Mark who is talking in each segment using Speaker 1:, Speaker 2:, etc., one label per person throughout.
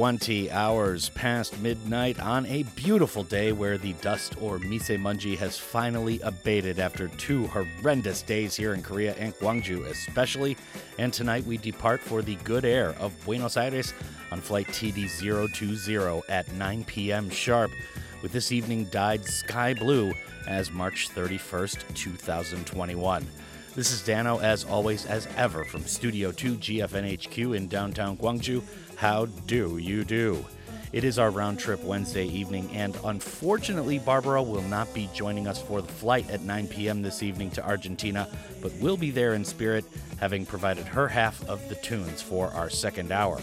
Speaker 1: 20 hours past midnight on a beautiful day where the dust or mise munji has finally abated after two horrendous days here in Korea and Gwangju especially. And tonight we depart for the good air of Buenos Aires on flight TD020 at 9 p.m. sharp, with this evening dyed sky blue as March 31st, 2021. This is Dano, as always, as ever, from Studio 2 GFNHQ in downtown Gwangju. How do you do? It is our round trip Wednesday evening, and unfortunately, Barbora will not be joining us for the flight at 9 p.m. this evening to Argentina, but will be there in spirit, having provided her half of the tunes for our second hour.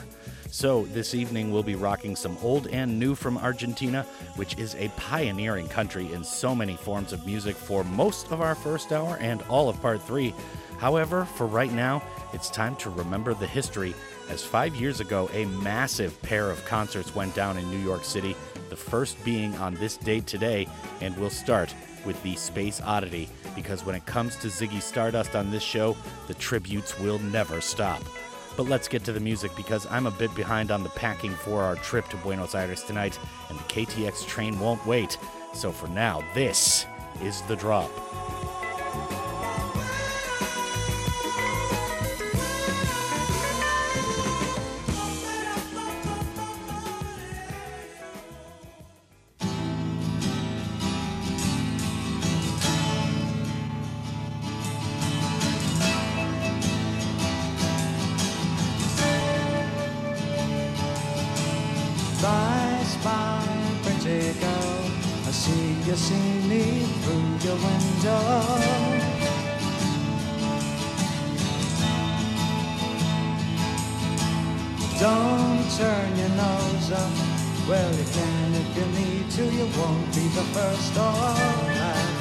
Speaker 1: So, this evening we'll be rocking some old and new from Argentina, which is a pioneering country in so many forms of music for most of our first hour and all of part three. However, for right now, it's time to remember the history, as five years ago, a massive pair of concerts went down in New York City, the first being on this date today, and we'll start with the Space Oddity, because when it comes to Ziggy Stardust on this show, the tributes will never stop. But let's get to the music because I'm a bit behind on the packing for our trip to Buenos Aires tonight, and the KTX train won't wait. So for now, this is the drop.
Speaker 2: See me through your window. Don't turn your nose up. Well, you can if you need to. You won't be the first last.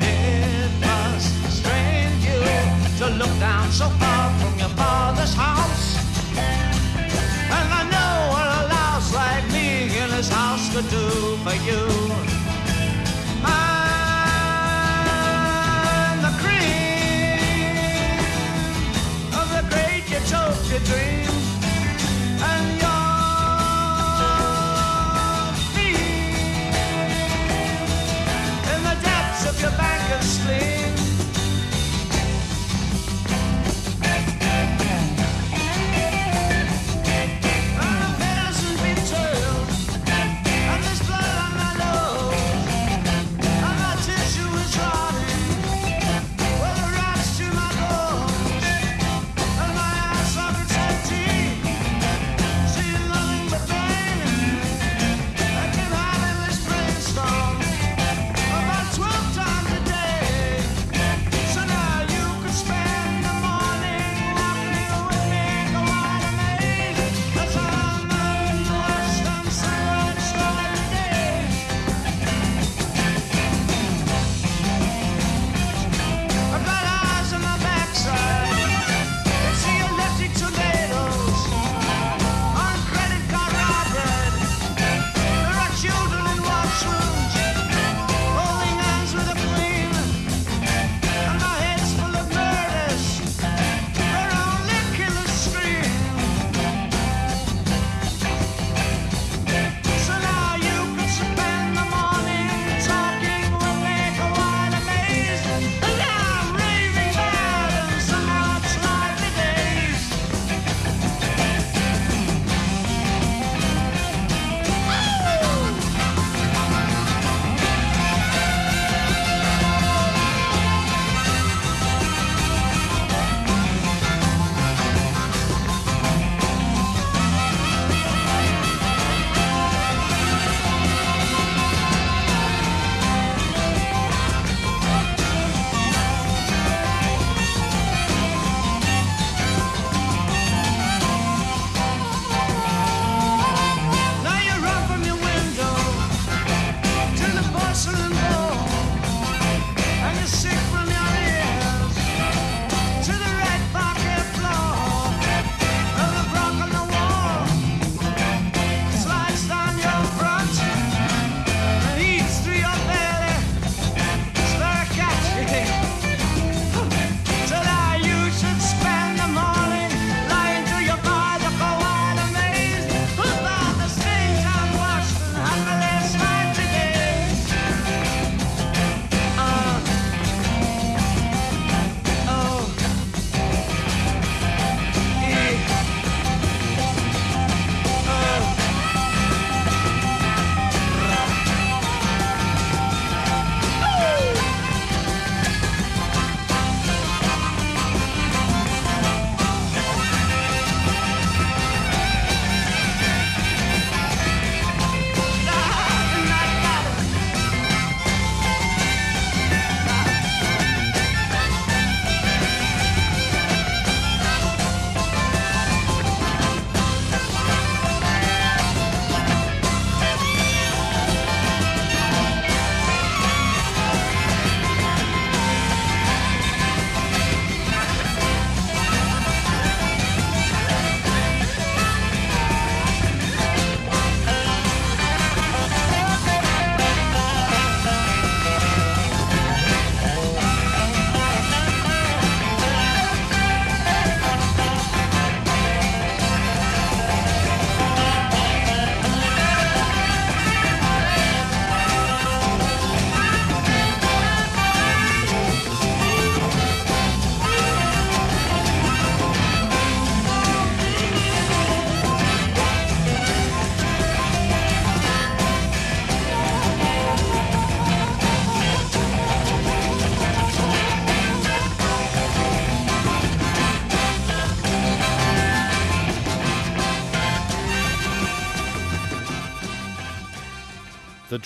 Speaker 3: It must strain you to look down so far from your father's house. Could do for you. I'm the cream of the great utopia dream.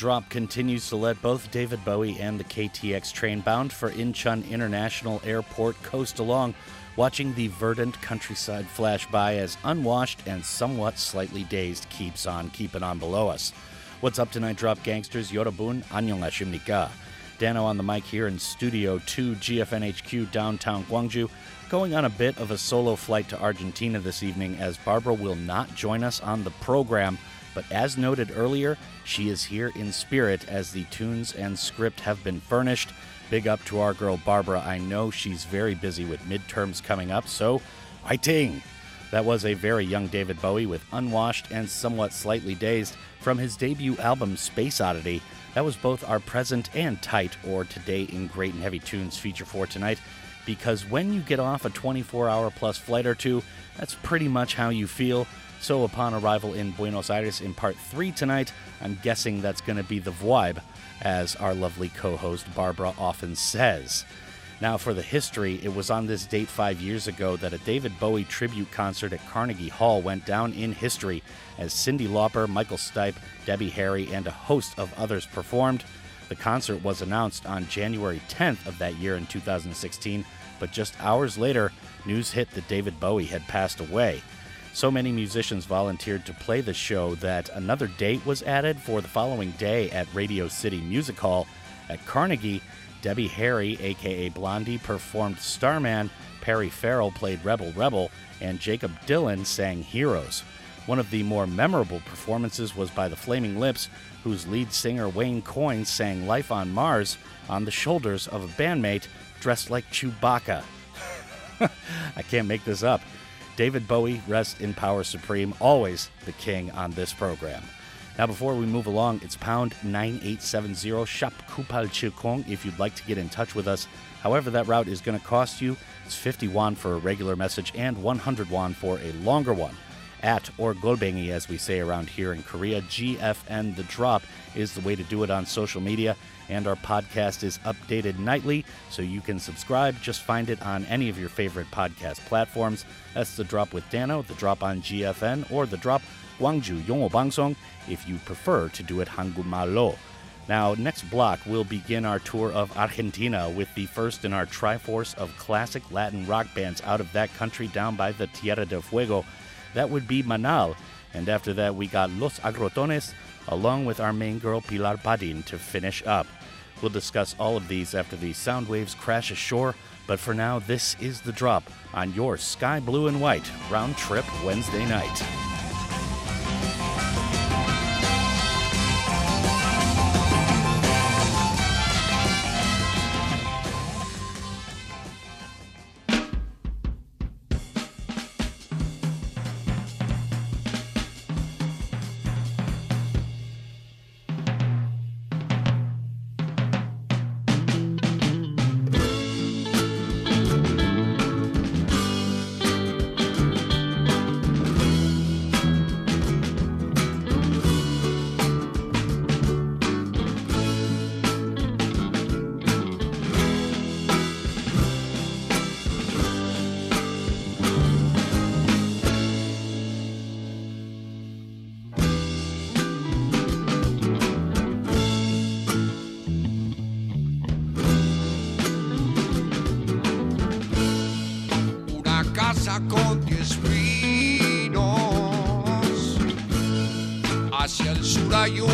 Speaker 1: Drop continues to let both David Bowie and the KTX train bound for Incheon International Airport coast along, watching the verdant countryside flash by as unwashed and somewhat slightly dazed keeps on keeping on below us. What's up tonight, Drop Gangsters? Yorobun, Annyeonghasimnika. Dano on the mic here in Studio 2 GFNHQ downtown Gwangju, going on a bit of a solo flight to Argentina this evening as Barbora will not join us on the program but as noted earlier, she is here in spirit as the tunes and script have been furnished. Big up to our girl Barbora. I know she's very busy with midterms coming up, so fighting! That was a very young David Bowie with Unwashed and Somewhat Slightly Dazed from his debut album Space Oddity. That was both our present and tight, or today in Great and Heavy Tunes feature for tonight, because when you get off a 24 hour plus flight or two, that's pretty much how you feel. So, upon arrival in Buenos Aires in part three tonight, I'm guessing that's going to be the vibe, as our lovely co host Barbora often says. Now, for the history, it was on this date five years ago that a David Bowie tribute concert at Carnegie Hall went down in history as Cyndi Lauper, Michael Stipe, Debbie Harry, and a host of others performed. The concert was announced on January 10th of that year in 2016, but just hours later, news hit that David Bowie had passed away. So many musicians volunteered to play the show that another date was added for the following day at Radio City Music Hall. At Carnegie, Debbie Harry, aka Blondie, performed Starman, Perry Farrell played Rebel Rebel, and Jakob Dylan sang Heroes. One of the more memorable performances was by the Flaming Lips, whose lead singer Wayne Coyne sang Life on Mars on the shoulders of a bandmate dressed like Chewbacca. I can't make this up. David Bowie, rest in power supreme, always the king on this program. Now, before we move along, it's pound 9870 Shop Kupal Chilkong if you'd like to get in touch with us. However, that route is going to cost you. It's 50 won for a regular message and 100 won for a longer one. At or Golbengi, as we say around here in Korea, GFN The Drop is the way to do it on social media and our podcast is updated nightly, so you can subscribe. Just find it on any of your favorite podcast platforms. That's The Drop with Dano, The Drop on GFN, or The Drop Gwangju Yongwo Bangsong if you prefer to do it Hangumalo. Now, next block, we'll begin our tour of Argentina with the first in our triforce of classic Latin rock bands out of that country down by the Tierra del Fuego. That would be Manal. And after that, we got Los Aggrotones, along with our main girl Pilar Padin to finish up. We'll discuss all of these after the sound waves crash ashore, but for now, this is the drop on your Sky Blue and White round trip Wednesday night.
Speaker 4: con diez pinos. Hacia el sur hay
Speaker 5: un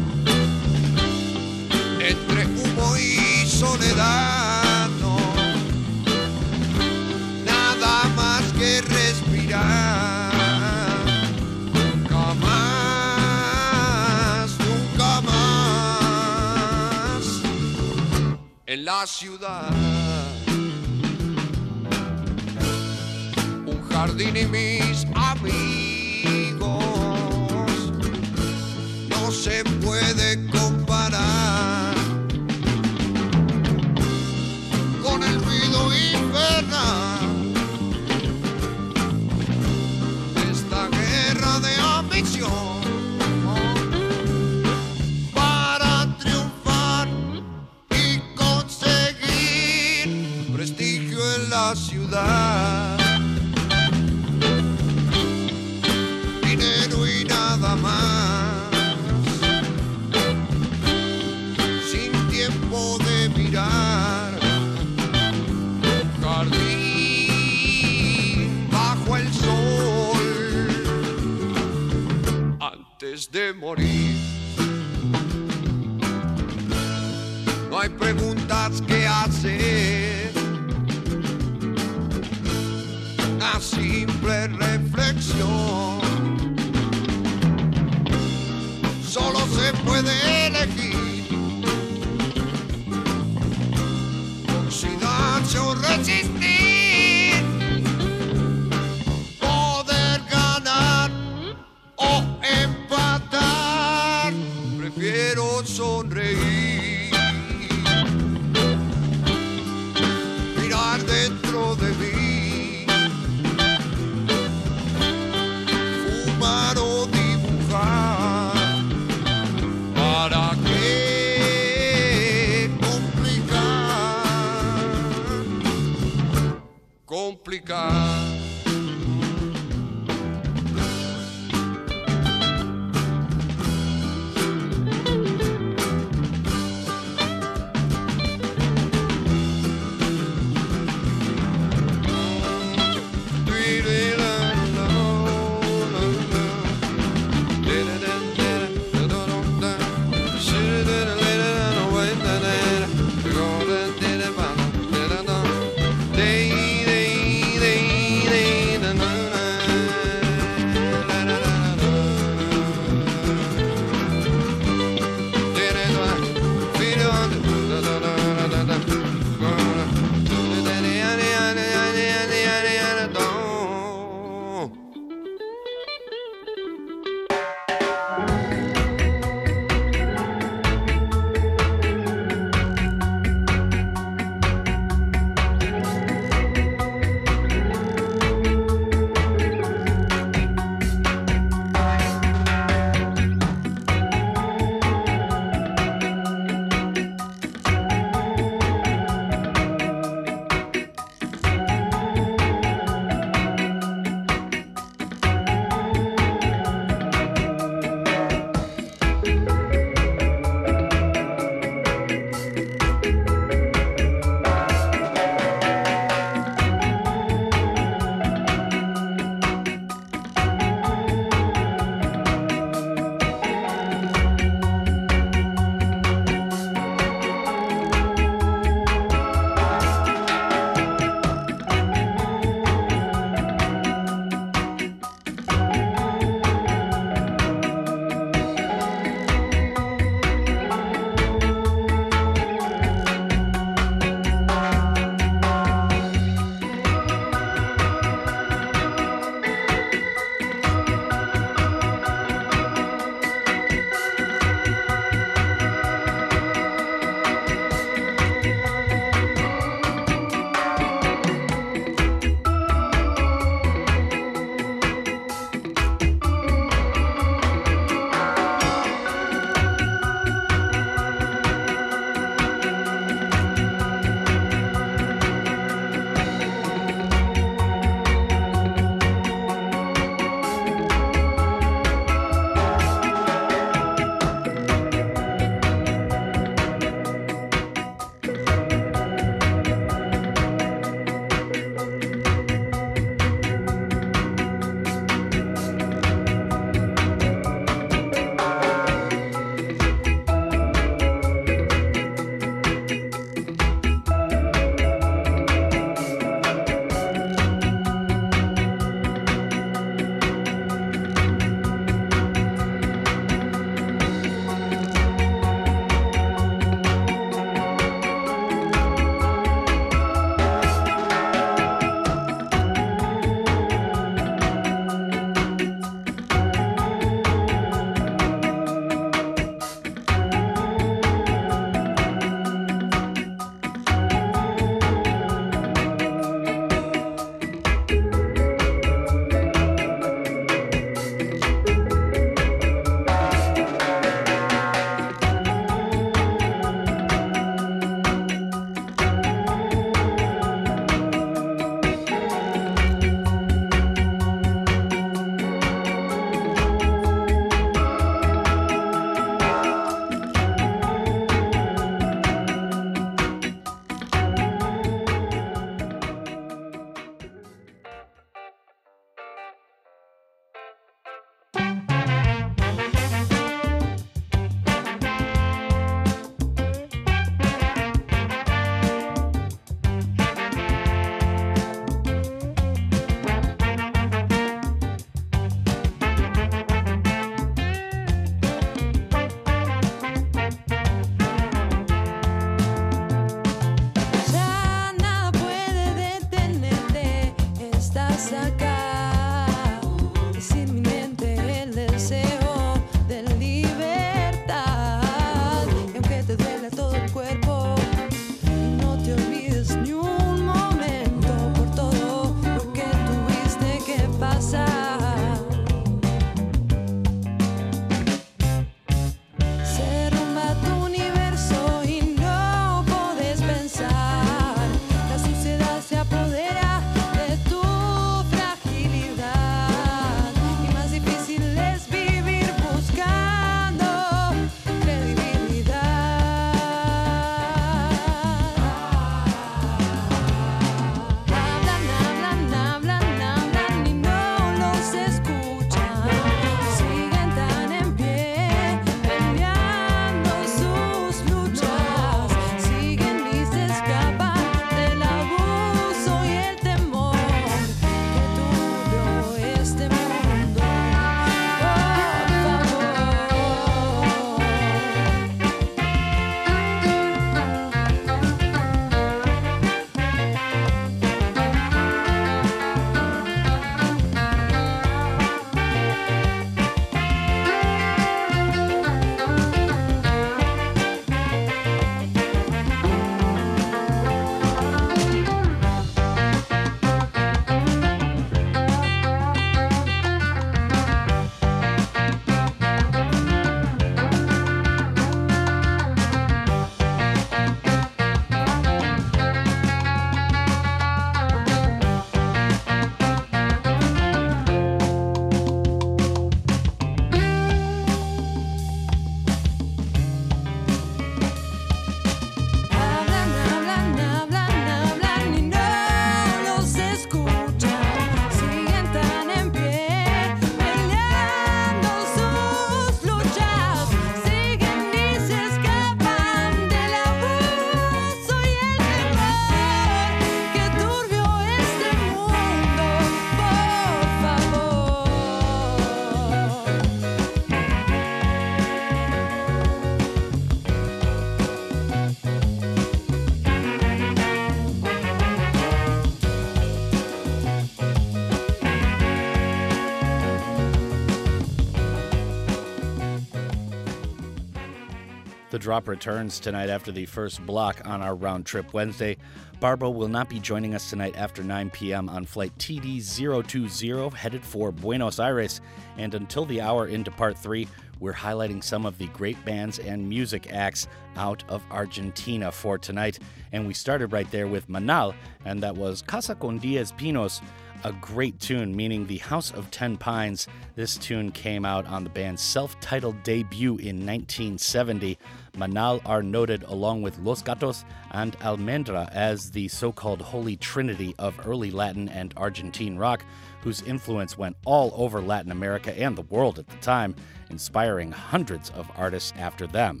Speaker 1: drop returns tonight after the first block on our round trip Wednesday. Barbora will not be joining us tonight after 9 p.m. on flight TD 020 headed for Buenos Aires. And until the hour into part three, we're highlighting some of the great bands and music acts out of Argentina for tonight. And we started right there with Manal, and that was Casa con Diez Pinos a great tune, meaning the House of Ten Pines. This tune came out on the band's self titled debut in 1970. Manal are noted along with Los Gatos and Almendra as the so called holy trinity of early Latin and Argentine rock, whose influence went all over Latin America and the world at the time, inspiring hundreds of artists after them.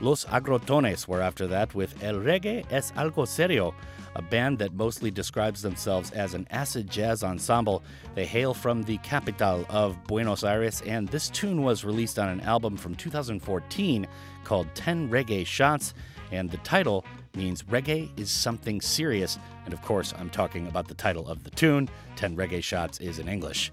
Speaker 1: Los Aggrotones were after that with El Reggae es Algo Serio, a band that mostly describes themselves as an acid jazz ensemble. They hail from the capital of Buenos Aires, and this tune was released on an album from 2014 called 10 Reggae Shots, and the title means reggae is something serious. And of course, I'm talking about the title of the tune. 10 Reggae Shots is in English.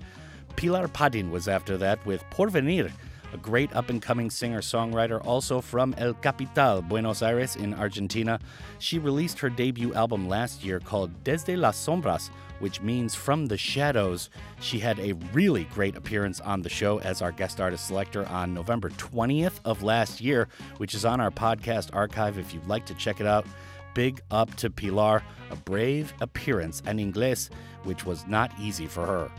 Speaker 1: Pilar Padin was after that with Porvenir, a great up and coming singer songwriter, also from El Capital, Buenos Aires, in Argentina. She released her debut album last year called Desde las Sombras, which means From the Shadows. She had a really great appearance on the show as our guest artist selector on November 20th of last year, which is on our podcast archive if you'd like to check it out. Big up to Pilar, a brave appearance en inglés, which was not easy for her.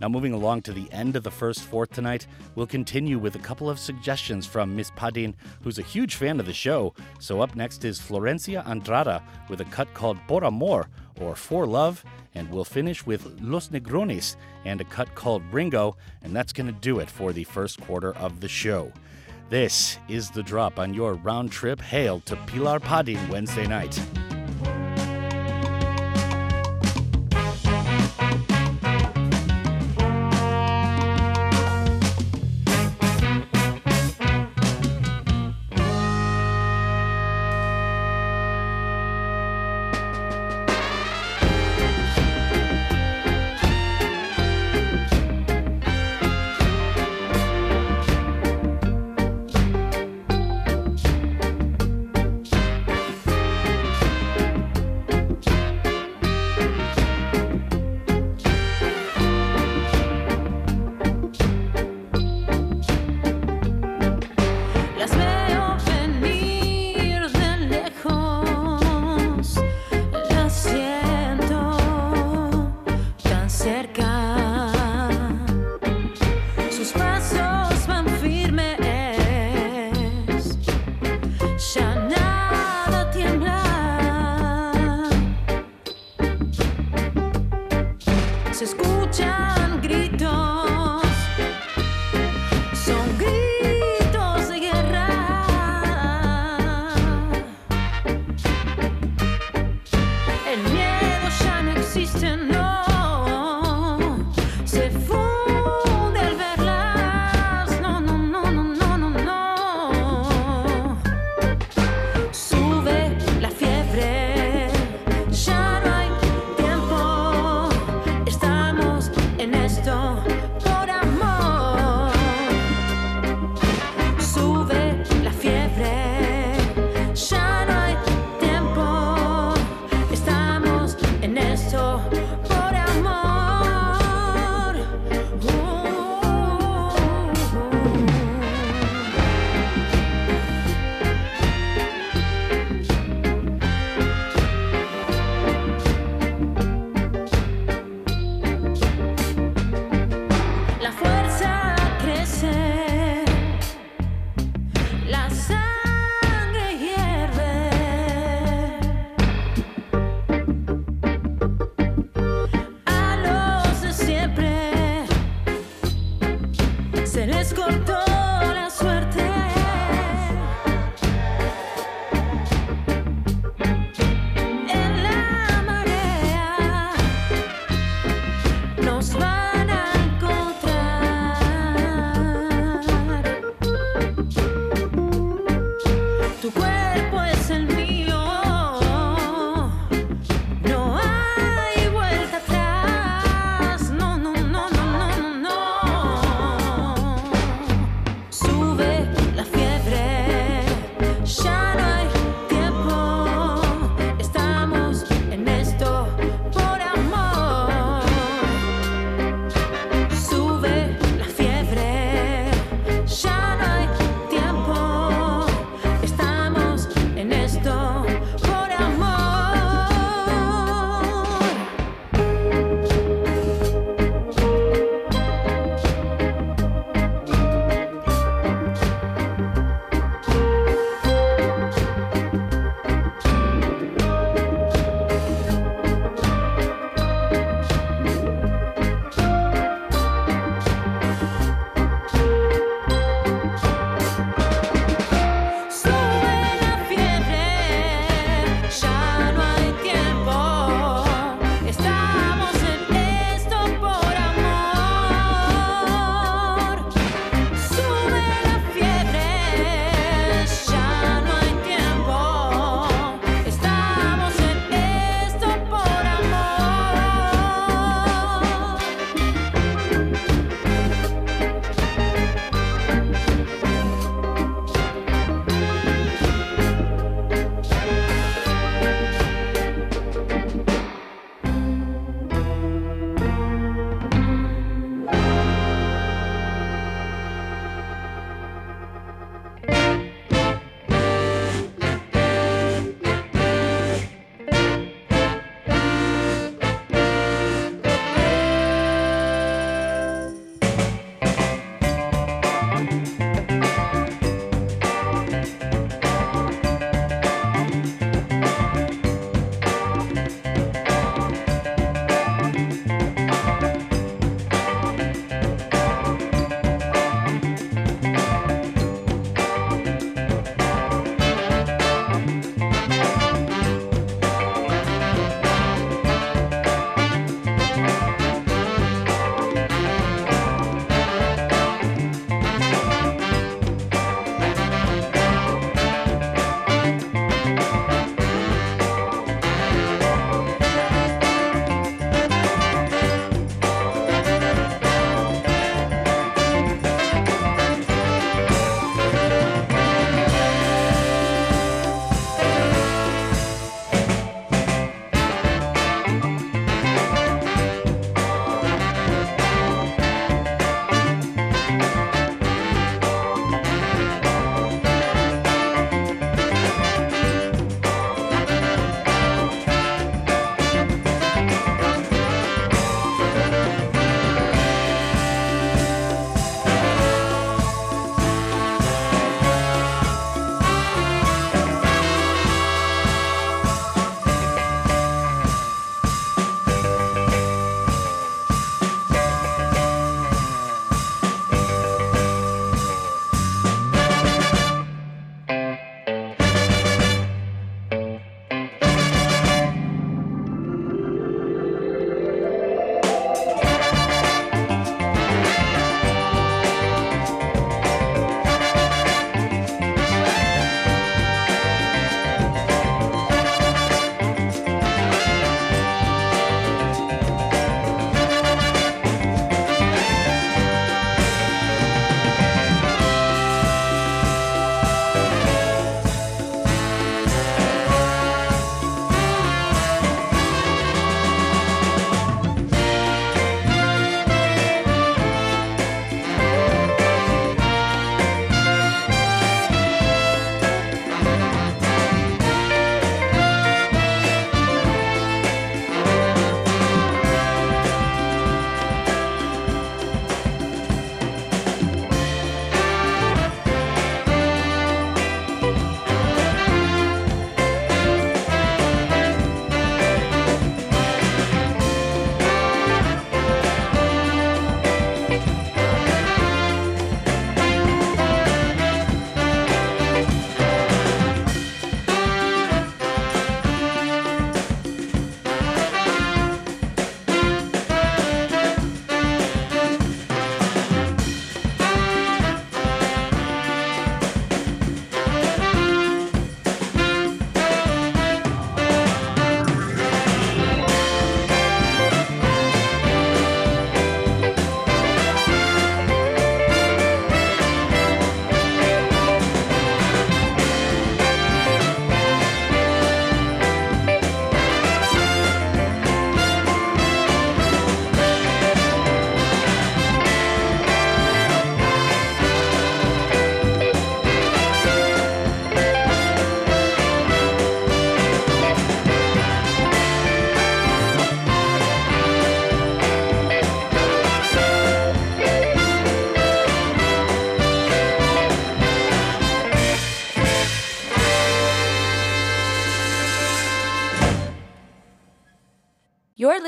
Speaker 1: Now, moving along to the end of the first fourth tonight, we'll continue with a couple of suggestions from Miss Padin, who's a huge fan of the show. So, up next is Florencia Andrada with a cut called Por Amor, or For Love, and we'll finish with Los Negronis and a cut called Ringo, and that's going to do it for the first quarter of the show. This is the drop on your round trip hail to Pilar Padin Wednesday night.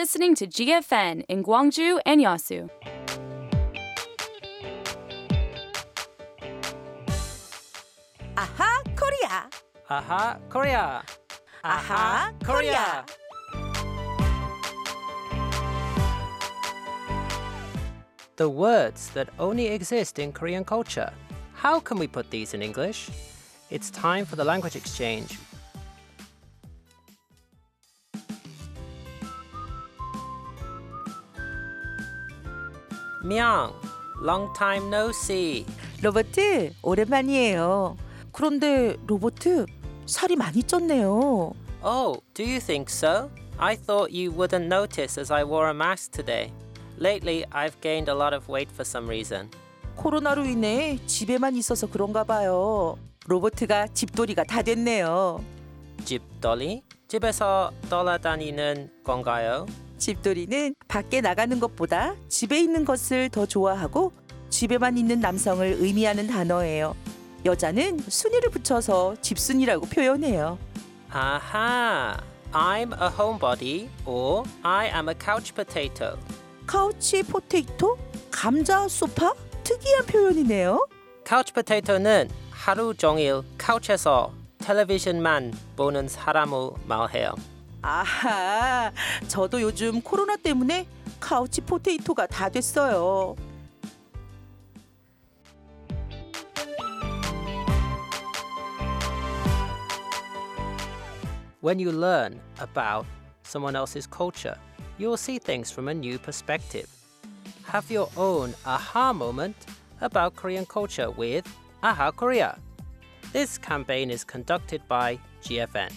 Speaker 6: listening to GFN in Gwangju and
Speaker 7: Yeosu. Aha
Speaker 8: Korea! Aha Korea! Aha Korea!
Speaker 7: The words that only exist in Korean culture. How can we put these in English? It's time for the language exchange Myung, long time no see.
Speaker 8: 로버트 오랜만이에요 그런데 로버트 살이 많이 쪘네요
Speaker 7: Oh, do you think so? I thought you wouldn't notice as I wore a mask today. Lately, I've gained a lot of weight for some reason.
Speaker 8: 코로나로 인해 집에만 있어서 그런가 봐요 로버트가 집돌이가 다 됐네요
Speaker 7: 집돌이? 집에서 돌아다니는 건가요?
Speaker 8: 집돌이는 밖에 나가는 것보다 집에 있는 것을 더 좋아하고 집에만 있는 남성을 의미하는 단어예요. 여자는 순이를 붙여서 집순이라고 표현해요.
Speaker 7: 아하, I'm a homebody or I am a couch potato.
Speaker 8: 카우치 포테이토? 감자 소파? 특이한 표현이네요.
Speaker 7: couch potato는 하루 종일 카우치에서 텔레비전만 보는 사람을 말해요.
Speaker 8: 아하, 저도 요즘 코로나 때문에 카우치 포테이토가 다 됐어요.
Speaker 7: When you learn about someone else's culture, you'll see things from a new perspective. Have your own aha moment about Korean culture with Aha Korea. This campaign is conducted by GFN.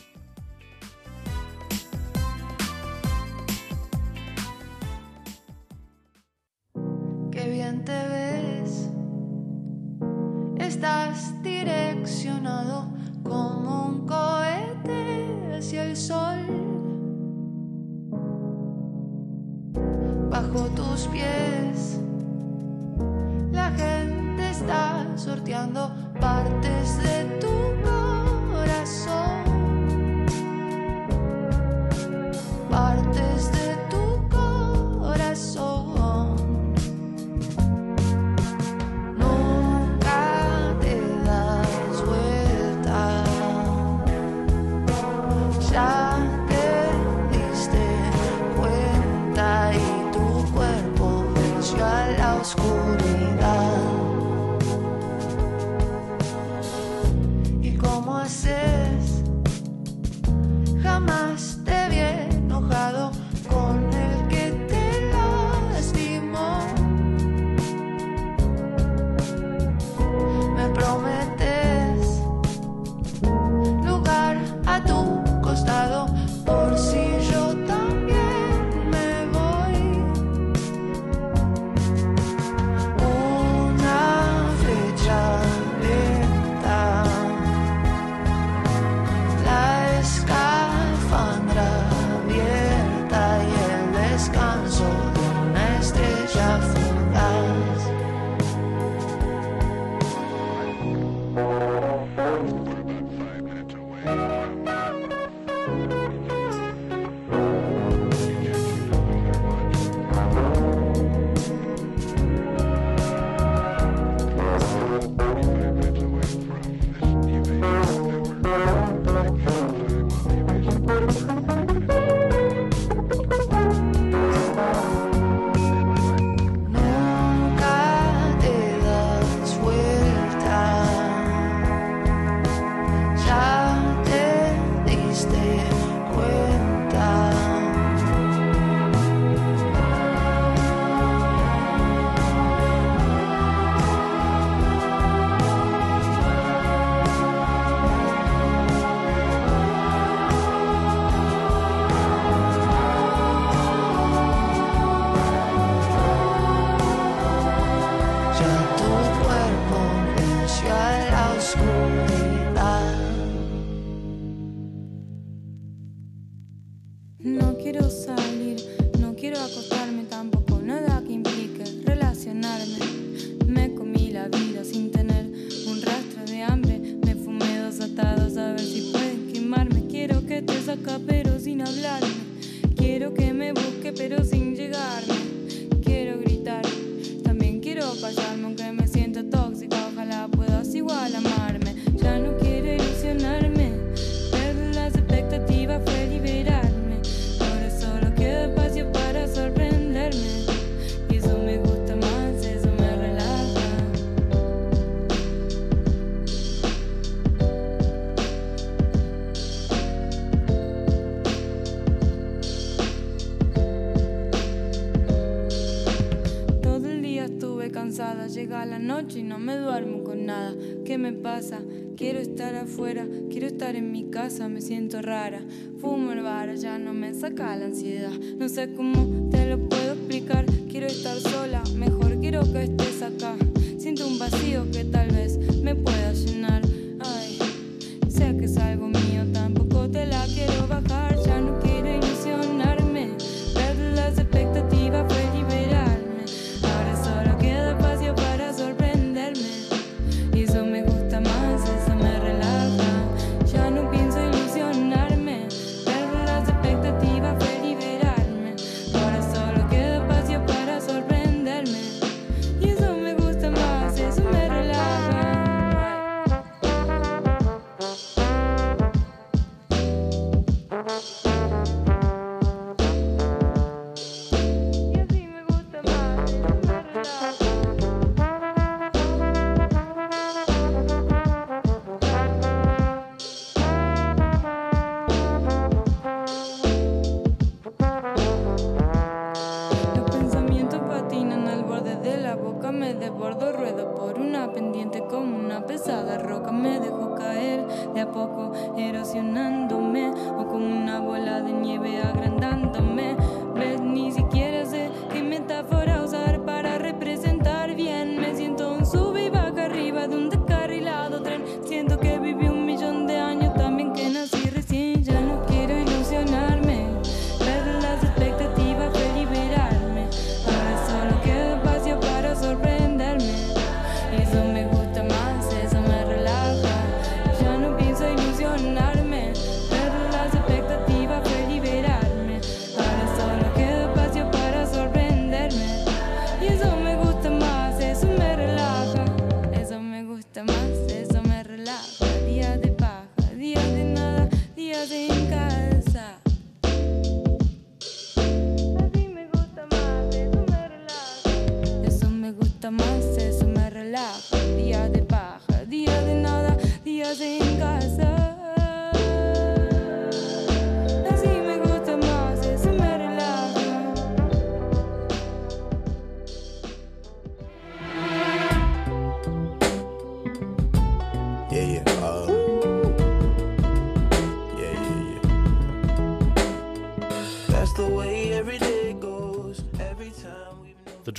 Speaker 5: Llega la noche y no me duermo con nada. ¿Qué me pasa? Quiero estar afuera, quiero estar en mi casa, me siento rara. Fumo el bar, ya no me saca la ansiedad. No sé cómo te lo puedo explicar. Quiero estar sola, mejor quiero que estés acá. Siento un vacío que tal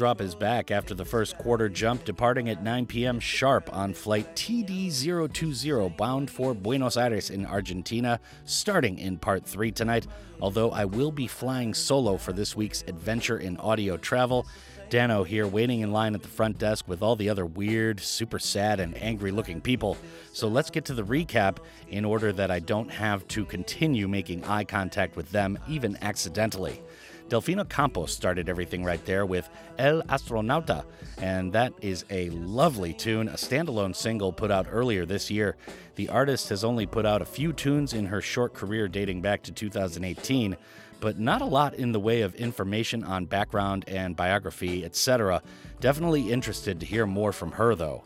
Speaker 1: drop is back after the first quarter jump, departing at 9 p.m. sharp on flight TD020 bound for Buenos Aires in Argentina, starting in part 3 tonight. Although I will be flying solo for this week's adventure in audio travel. Dano here waiting in line at the front desk with all the other weird, super sad, and angry looking people. So let's get to the recap in order that I don't have to continue making eye contact with them, even accidentally. Delfina Campos started everything right there with El Astronauta, and that is a lovely tune, a standalone single put out earlier this year. The artist has only put out a few tunes in her short career dating back to 2018, but not a lot in the way of information on background and biography, etc. Definitely interested to hear more from her, though.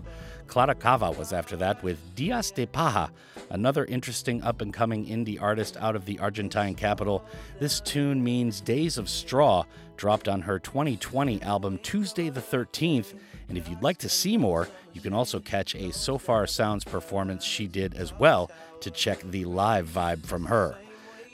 Speaker 1: Clara Cava was after that with Dias de Paja, another interesting up and coming indie artist out of the Argentine capital. This tune means Days of Straw, dropped on her 2020 album Tuesday the 13th. And if you'd like to see more, you can also catch a Sofar Sounds performance she did as well to check the live vibe from her.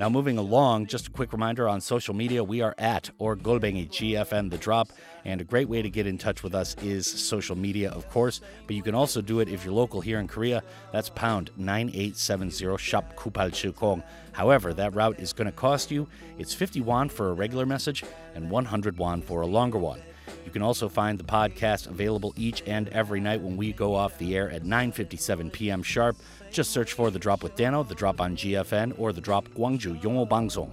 Speaker 1: Now, moving along, just a quick reminder on social media, we are at or Golbengi GFN The Drop, and a great way to get in touch with us is social media, of course, but you can also do it if you're local here in Korea. That's pound 9870 shop Kupal Chukong. However, that route is going to cost you. It's 50 won for a regular message and 100 won for a longer one. You can also find the podcast available each and every night when we go off the air at 9:57 p.m. sharp. Just search for The Drop with Dano, The Drop on GFN, or The Drop Gwangju Yeongeo Bangsong.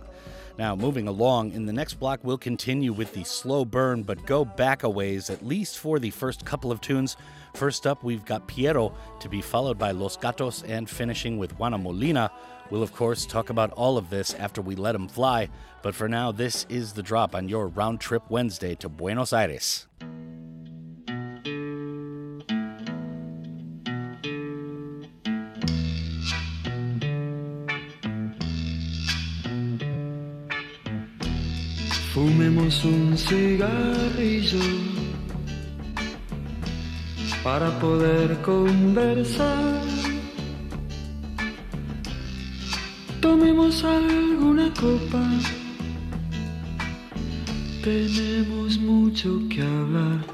Speaker 1: Now, moving along, in the next block, we'll continue with the slow burn, but go back a ways, at least for the first couple of tunes. First up, we've got Piero to be followed by Los Gatos and finishing with Juana Molina. We'll, of course, talk about all of this after we let 'em fly, but for now, this is the drop on your round trip Wednesday to Buenos Aires.
Speaker 2: Fumemos un cigarrillo para poder conversar. Tomemos alguna copa. Tenemos mucho que hablar.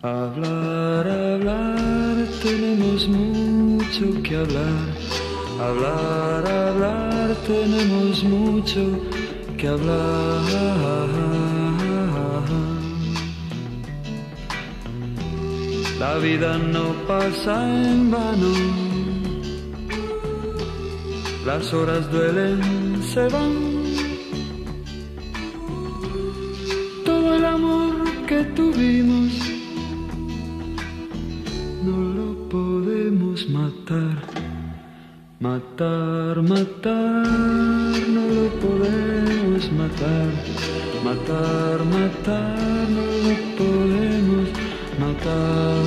Speaker 2: Hablar, hablar, tenemos mucho que hablar. Hablar, hablar, tenemos mucho que hablar. La vida no pasa en vano. Las horas duelen, se van. Todo el amor que tuvimos no lo podemos matar. Matar, matar, no lo podemos matar. Matar, matar, no lo podemos matar.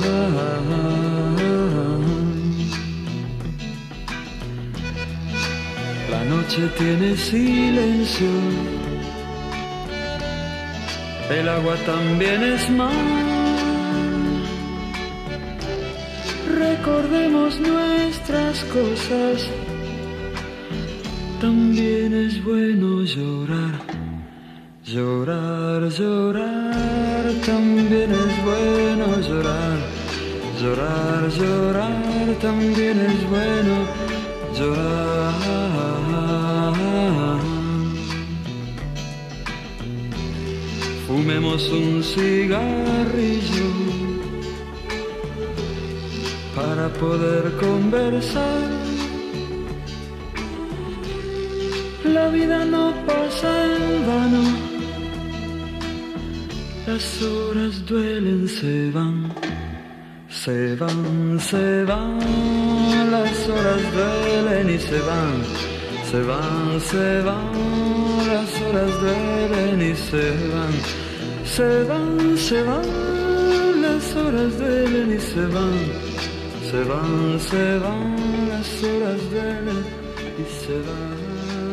Speaker 2: La noche tiene silencio, el agua también es mar. Recordemos nuestras cosas, también es bueno llorar. Llorar, llorar, también es bueno llorar. Llorar, llorar, también es bueno llorar. Fumemos un cigarrillo para poder conversar. La vida no pasa en vano, las horas duelen, se van, se van, se van, las horas duelen y se van, se van, se van, las horas duelen y se van, se van, se van, las horas duelen y se van, se van, se van, las horas duelen y se van.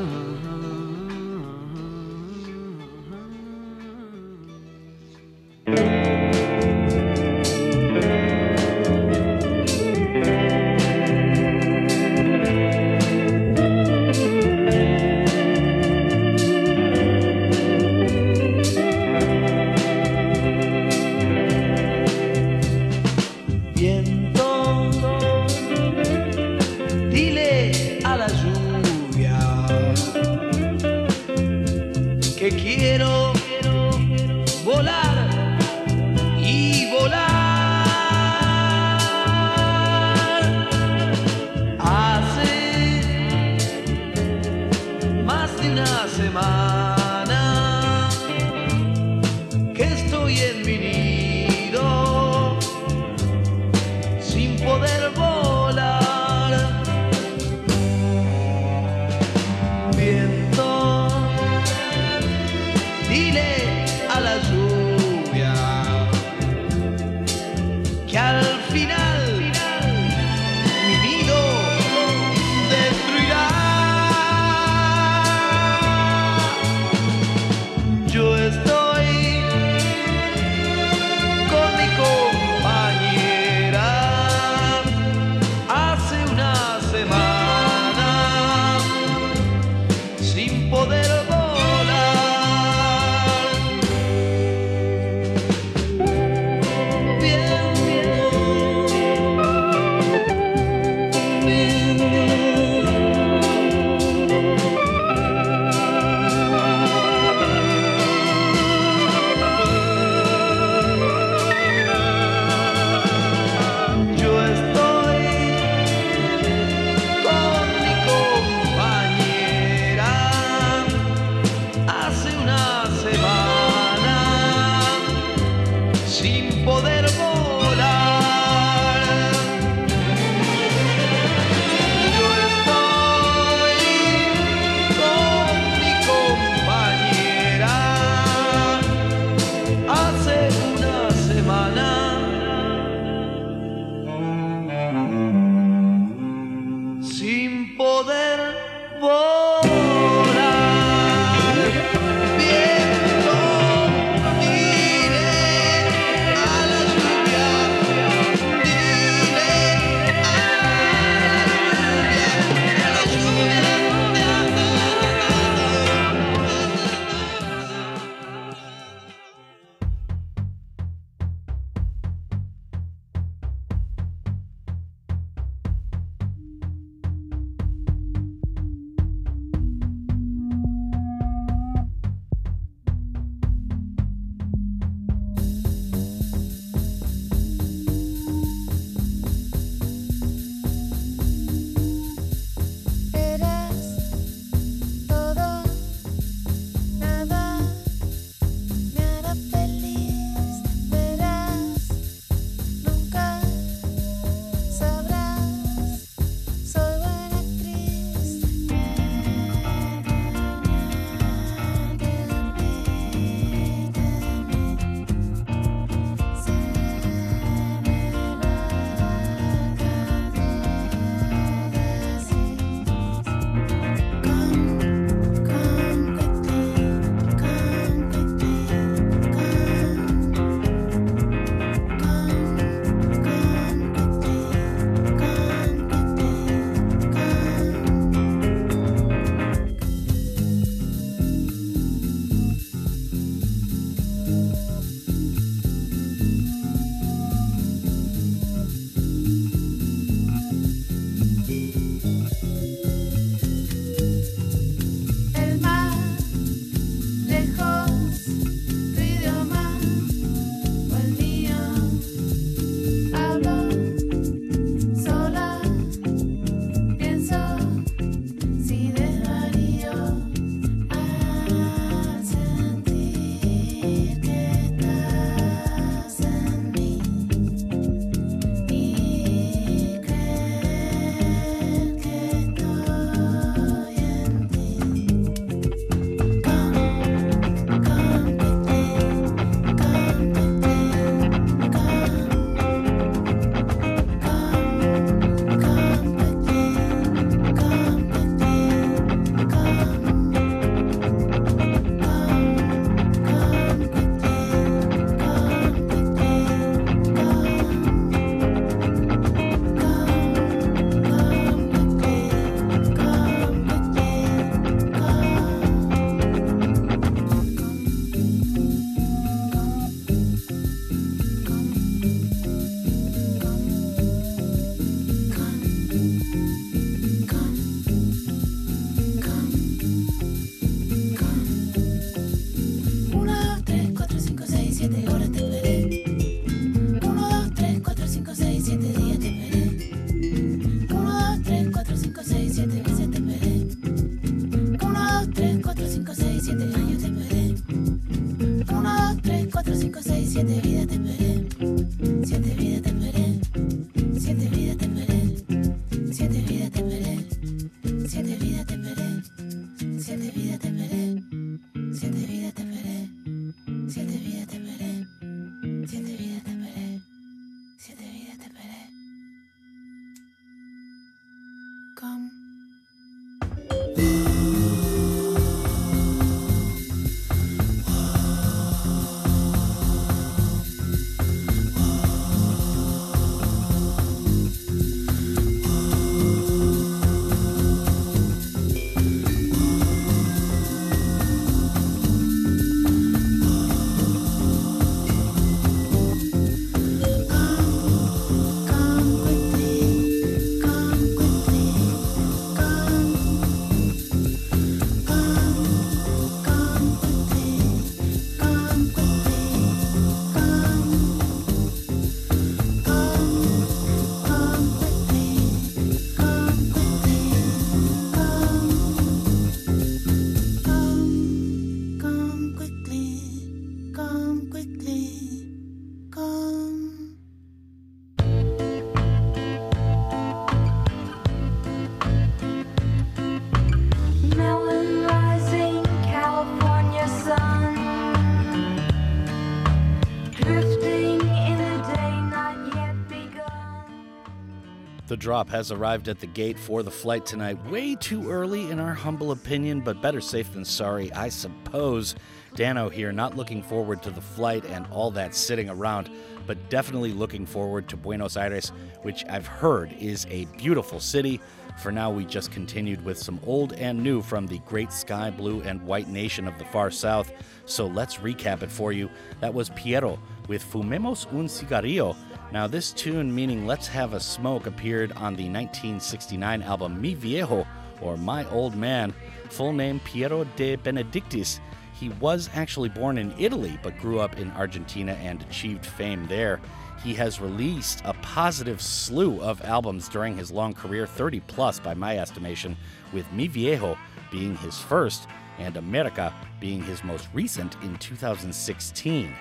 Speaker 9: The
Speaker 1: drop has arrived at the gate for the flight tonight, way too early in our humble opinion, but better safe than sorry, I suppose. Dano here, not looking forward to the flight and all that sitting around, but definitely looking forward to Buenos Aires, which I've heard is a beautiful city. For now, we just continued with some old and new from the great sky blue and white nation of the far south. So let's recap it for you. That was Piero with Fumemos un cigarrillo. Now, this tune, meaning Let's Have a Smoke, appeared on the 1969 album Mi Viejo, or My Old Man, full name Piero de Benedictis. He was actually born in Italy, but grew up in Argentina and achieved fame there. He has released a positive slew of albums during his long career, 30 plus by my estimation, with Mi Viejo being his first and America being his most recent in 2016.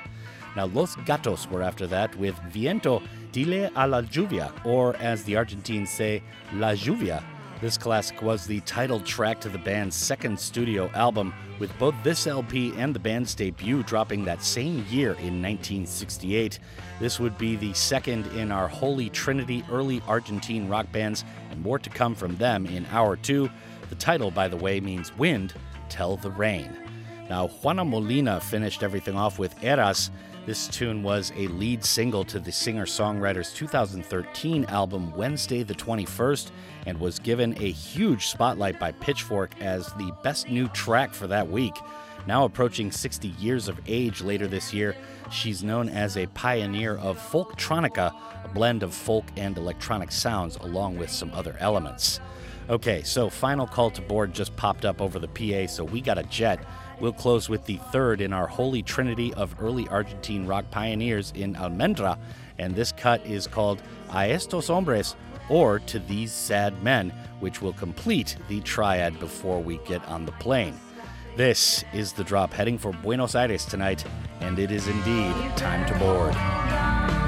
Speaker 1: Now, Los Gatos were after that with Viento Dile a la Lluvia, or as the Argentines say, La Lluvia. This classic was the title track to the band's second studio album, with both this LP and the band's debut dropping that same year in 1968. This would be the second in our Holy Trinity early Argentine rock bands, and more to come from them in Hour 2. The title, by the way, means Wind, Tell the Rain. Now, Juana Molina finished everything off with Eras. This tune was a lead single to the singer songwriter's 2013 album Wednesday the 21st and was given a huge spotlight by Pitchfork as the best new track for that week. Now approaching 60 years of age later this year, she's known as a pioneer of folktronica, a blend of folk and electronic sounds along with some other elements. Okay, so final call to board just popped up over the PA, so we got a jet. We'll close with the third in our holy trinity of early Argentine rock pioneers in Almendra, and this cut is called A Estos Hombres, or To These Sad Men, which will complete the triad before we get on the plane. This is the drop heading for Buenos Aires tonight, and it is indeed time to board.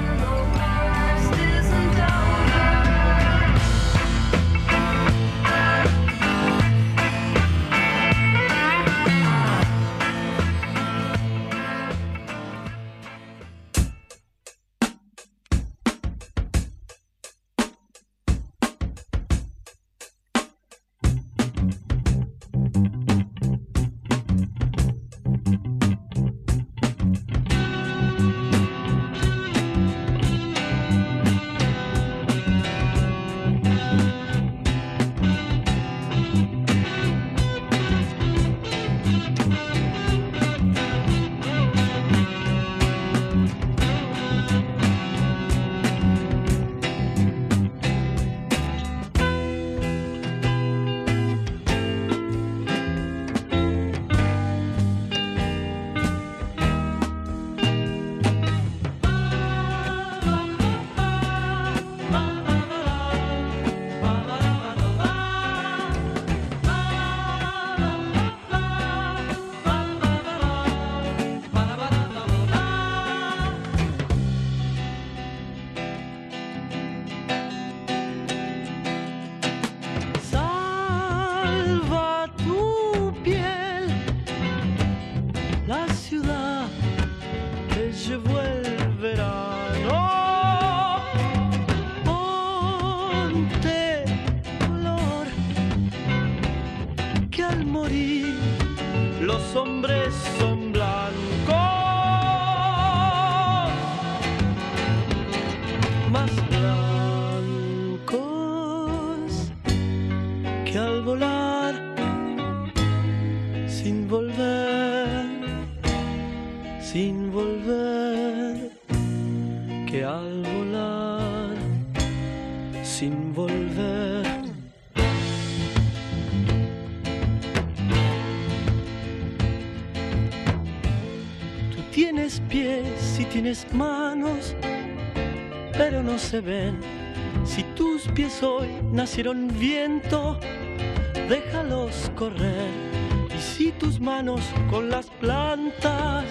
Speaker 10: pies hoy nacieron viento, déjalos correr. Y si tus manos con las plantas,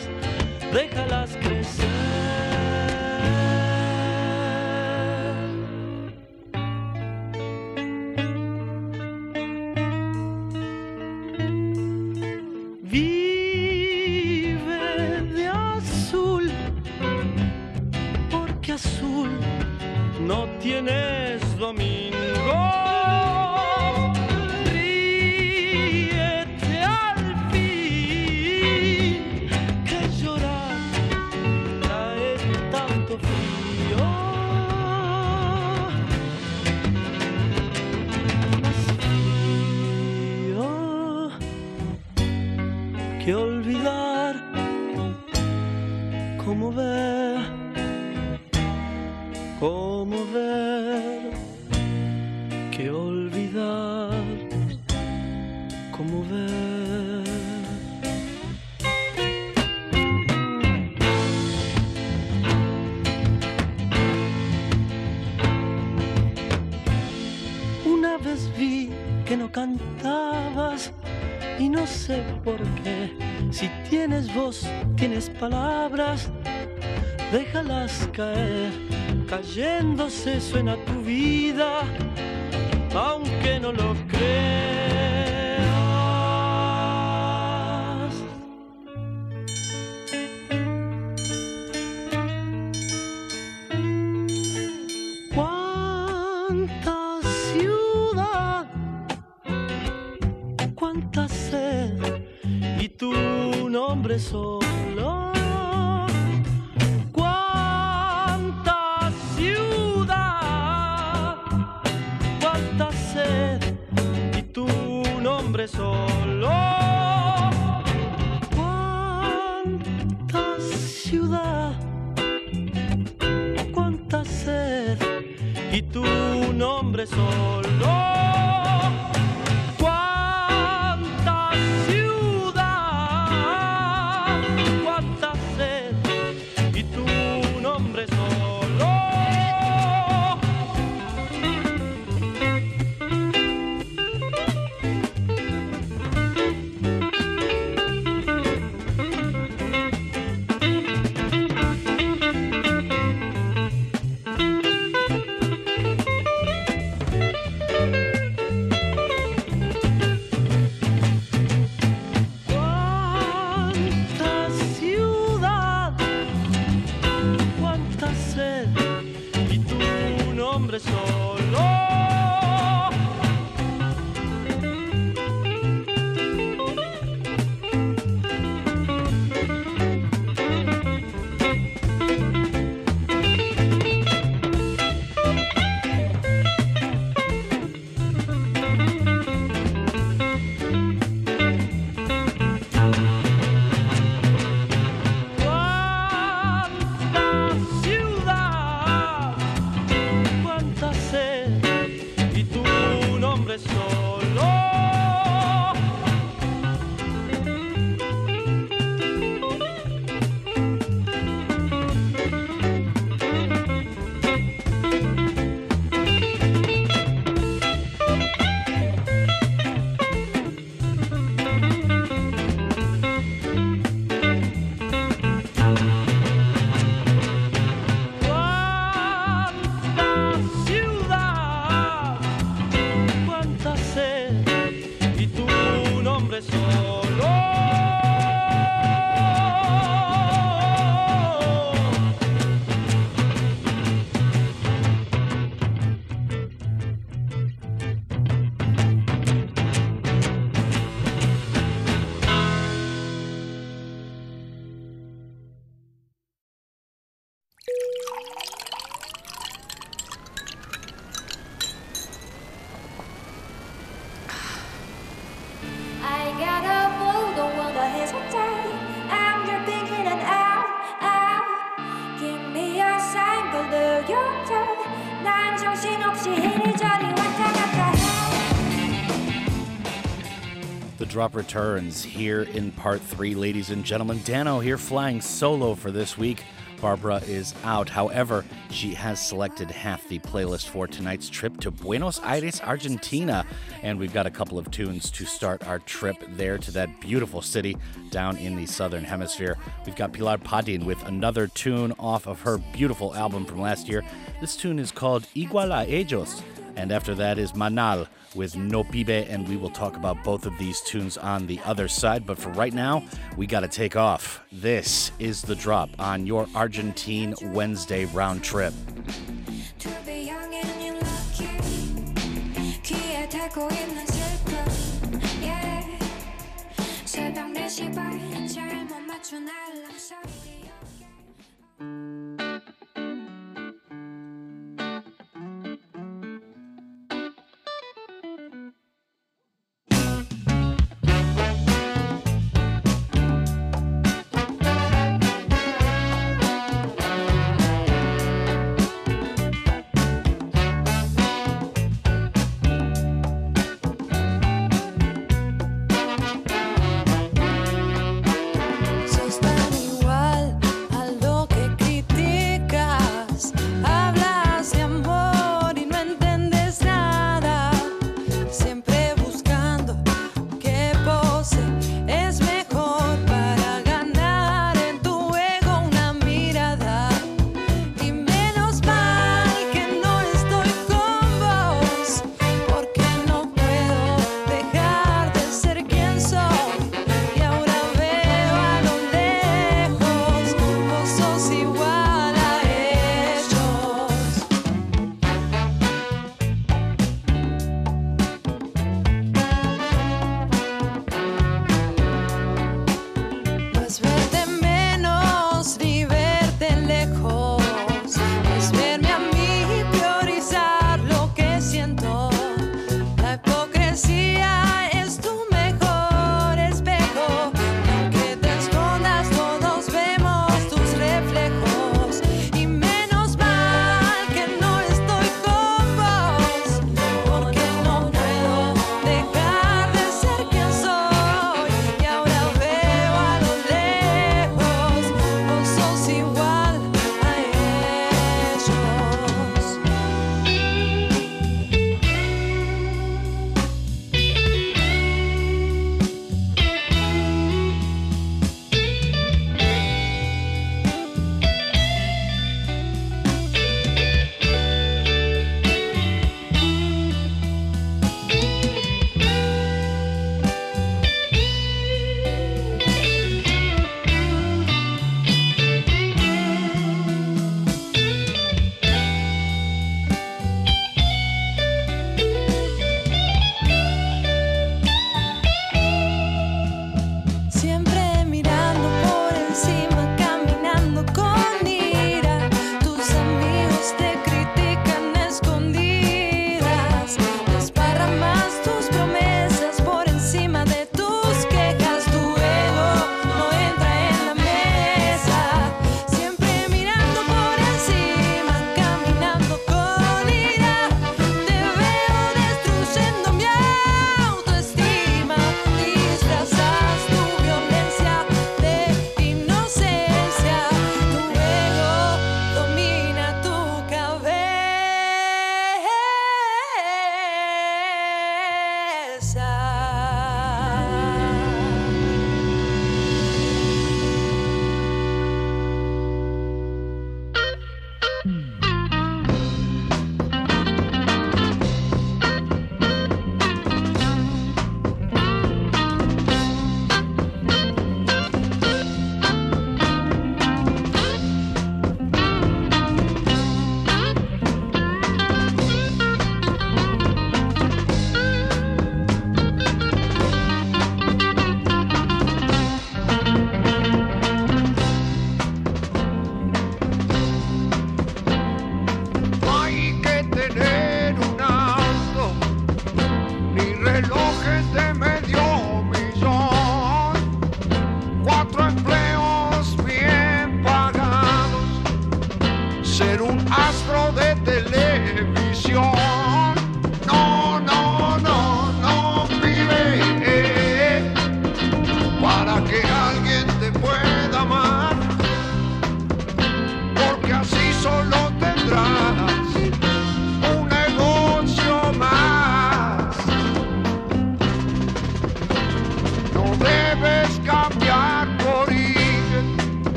Speaker 10: déjalas crecer. se suena Anderson.
Speaker 1: Drop returns here in part three, ladies and gentlemen. Dano here flying solo for this week. Barbora is out. However, she has selected half the playlist for tonight's trip to Buenos Aires, Argentina. And we've got a couple of tunes to start our trip there to that beautiful city down in the southern hemisphere. We've got Pilar Padin with another tune off of her beautiful album from last year. This tune is called Igual a Ellos. And after that is Manal with No Pibe, and we will talk about both of these tunes on the other side. But for right now, we got to take off. This is the drop on your Argentine Wednesday round trip.
Speaker 11: To be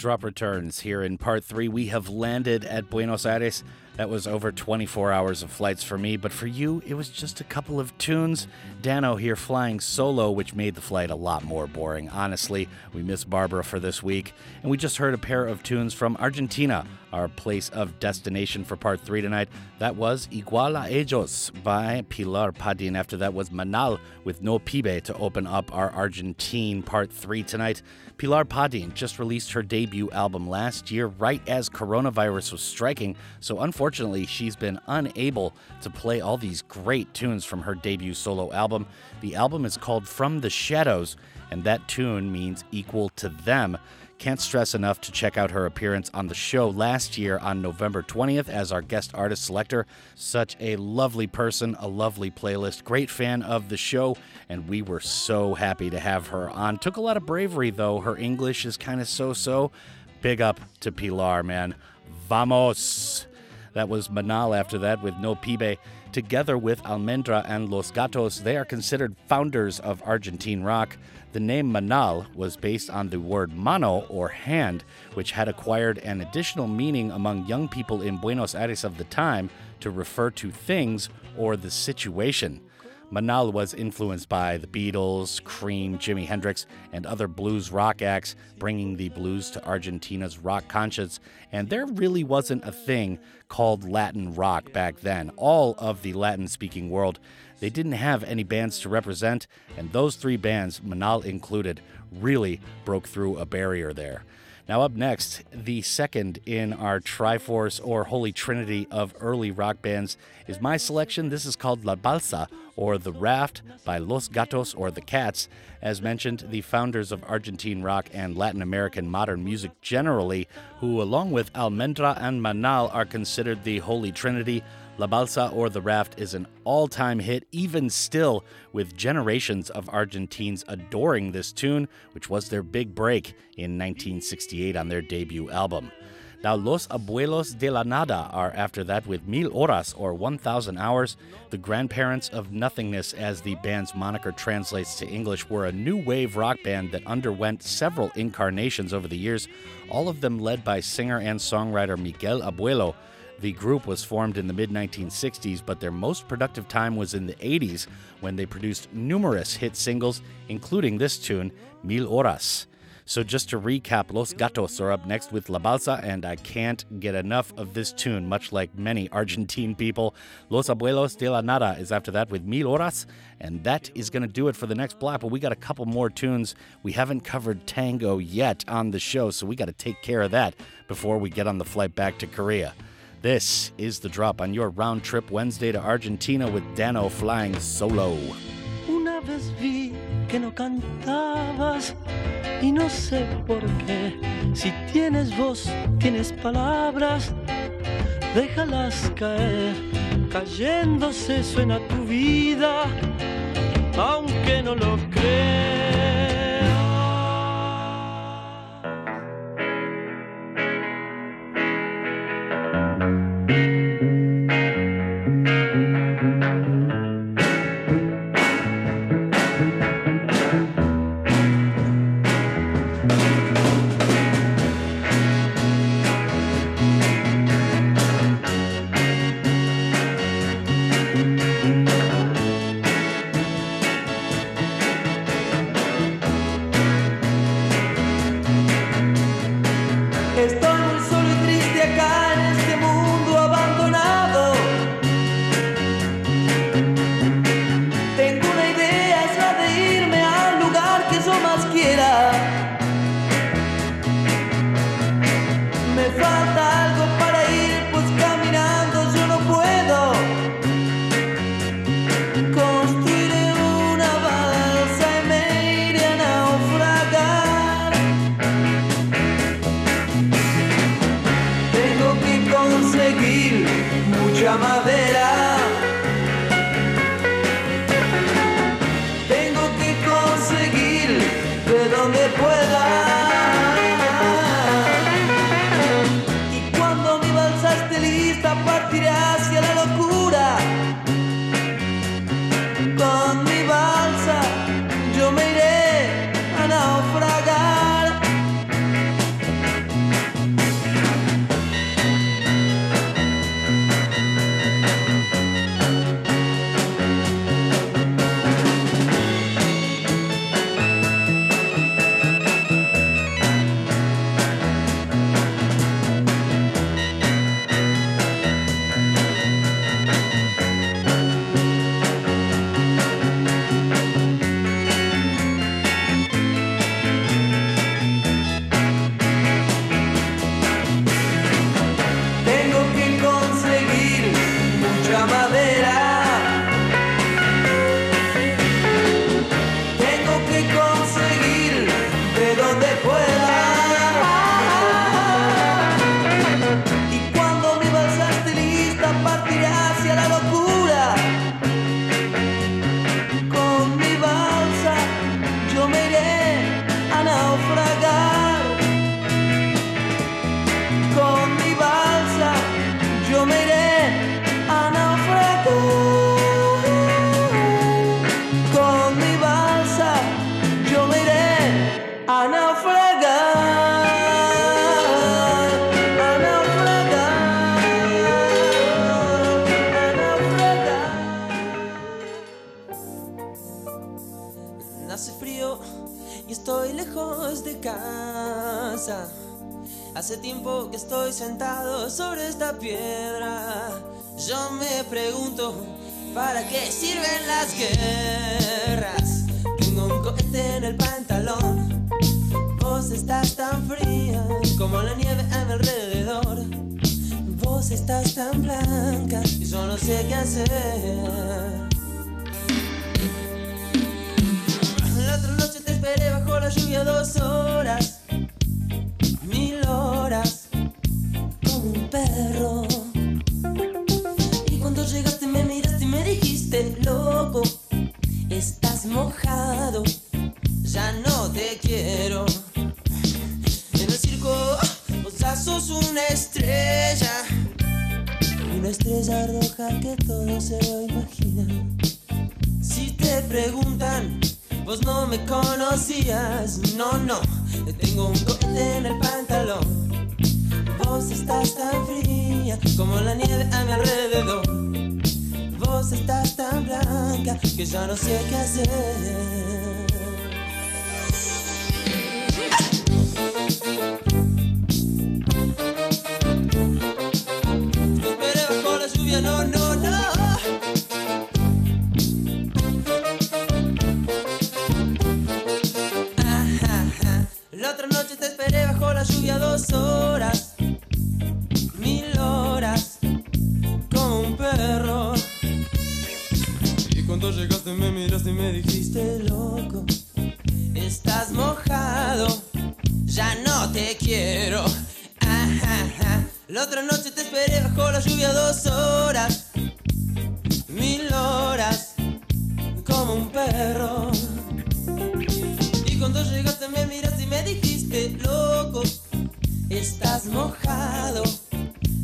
Speaker 1: drop returns here in part three. We have landed at Buenos Aires. That was over 24 hours of flights for me, but for you, it was just a couple of tunes. Dano here flying solo, which made the flight a lot more boring. Honestly, we miss Barbora for this week. And we just heard a pair of tunes from Argentina, our place of destination for part three tonight. That was Igual a Ellos by Pilar Padin. After that was Manal with No Pibe to open up our Argentine part three tonight. Pilar Padin just released her debut album last year, right as coronavirus was striking, so unfortunately, she's been unable to play all these great tunes from her debut solo album. The album is called From the Shadows, and that tune means equal to them. Can't stress enough to check out her appearance on the show last year on November 20th as our guest artist selector. Such a lovely person, a lovely playlist, great fan of the show, and we were so happy to have her on. Took a lot of bravery though, her English is kind of so so. Big up to Pilar, man. Vamos! That was Manal after that with No Pibe. Together with Almendra and Los Gatos, they are considered founders of Argentine rock. The name Manal was based on the word mano or hand, which had acquired an additional meaning among young people in Buenos Aires of the time to refer to things or the situation. Manal was influenced by the Beatles, Cream, Jimi Hendrix, and other blues rock acts, bringing the blues to Argentina's rock conscience. And there really wasn't a thing called Latin rock back then. All of the Latin speaking world, they didn't have any bands to represent, and those three bands, Manal included, really broke through a barrier there. Now, up next, the second in our Triforce or Holy Trinity of early rock bands is my selection. This is called La Balsa or The Raft by Los Gatos or The Cats. As mentioned, the founders of Argentine rock and Latin American modern music generally, who, along with Almendra and Manal, are considered the Holy Trinity. La Balsa or The Raft is an all time hit, even still, with generations of Argentines adoring this tune, which was their big break in 1968 on their debut album. Now, Los Abuelos de la Nada are after that with Mil Horas or 1,000 Hours. The grandparents of nothingness, as the band's moniker translates to English, were a new wave rock band that underwent several incarnations over the years, all of them led by singer and songwriter Miguel Abuelo. The group was formed in the mid 1960s, but their most productive time was in the 80s when they produced numerous hit singles, including this tune, Mil Horas. So, just to recap, Los Gatos are up next with La Balsa, and I can't get enough of this tune, much like many Argentine people. Los Abuelos de la Nada is after that with Mil Horas, and that is going to do it for the next block. But we got a couple more tunes. We haven't covered tango yet on the show, so we got to take care of that before we get on the flight back to Korea. This is the drop on your round trip Wednesday to Argentina with Dano flying solo.
Speaker 10: Una vez vi que no cantabas y no sé por qué. Si tienes voz, tienes palabras, déjalas caer. Cayéndose suena tu vida, aunque no lo creas.
Speaker 12: Estoy esté lista,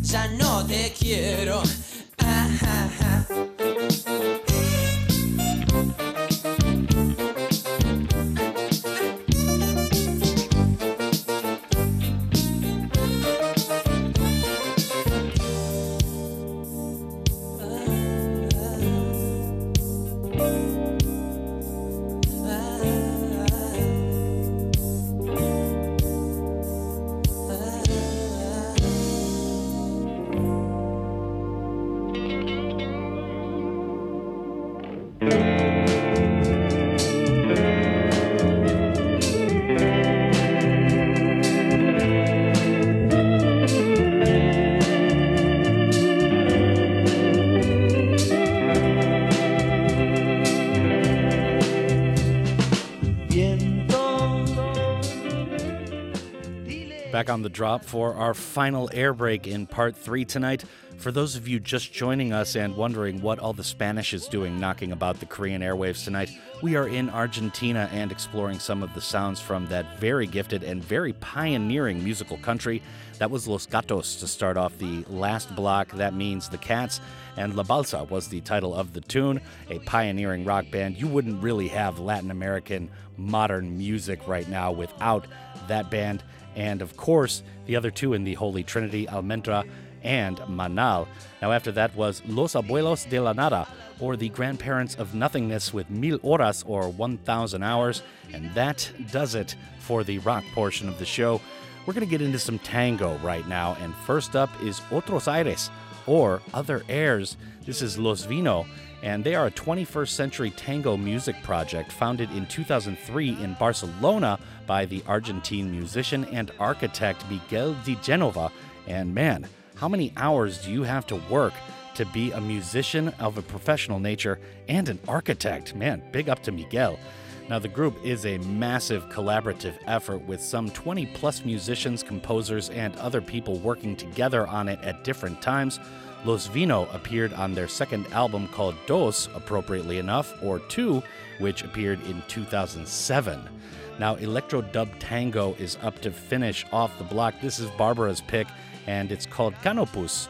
Speaker 13: ya no te quiero.
Speaker 1: Back on the drop for our final air break in part three tonight. For those of you just joining us and wondering what all the Spanish is doing knocking about the Korean airwaves tonight, we are in Argentina and exploring some of the sounds from that very gifted and very pioneering musical country. That was Los Gatos to start off the last block. That means the Cats. And La Balsa was the title of the tune, a pioneering rock band. You wouldn't really have Latin American modern music right now without that band. And of course, the other two in the Holy Trinity, Almendra and Manal. Now, after that was Los Abuelos de la Nada, or the grandparents of nothingness with Mil Horas, or 1,000 hours. And that does it for the rock portion of the show. We're going to get into some tango right now. And first up is Otros Aires, or Other Airs. This is Los Vino, and they are a 21st century tango music project founded in 2003 in Barcelona by the Argentine musician and architect Miguel de Genova. And man, how many hours do you have to work to be a musician of a professional nature and an architect? Man, big up to Miguel. Now, the group is a massive collaborative effort with some 20 plus musicians, composers, and other people working together on it at different times. Los Vino appeared on their second album called Dos, appropriately enough, or Two, which appeared in 2007. Now, Electro Dub Tango is up to finish off the block. This is Barbora's pick, and it's called Canopus.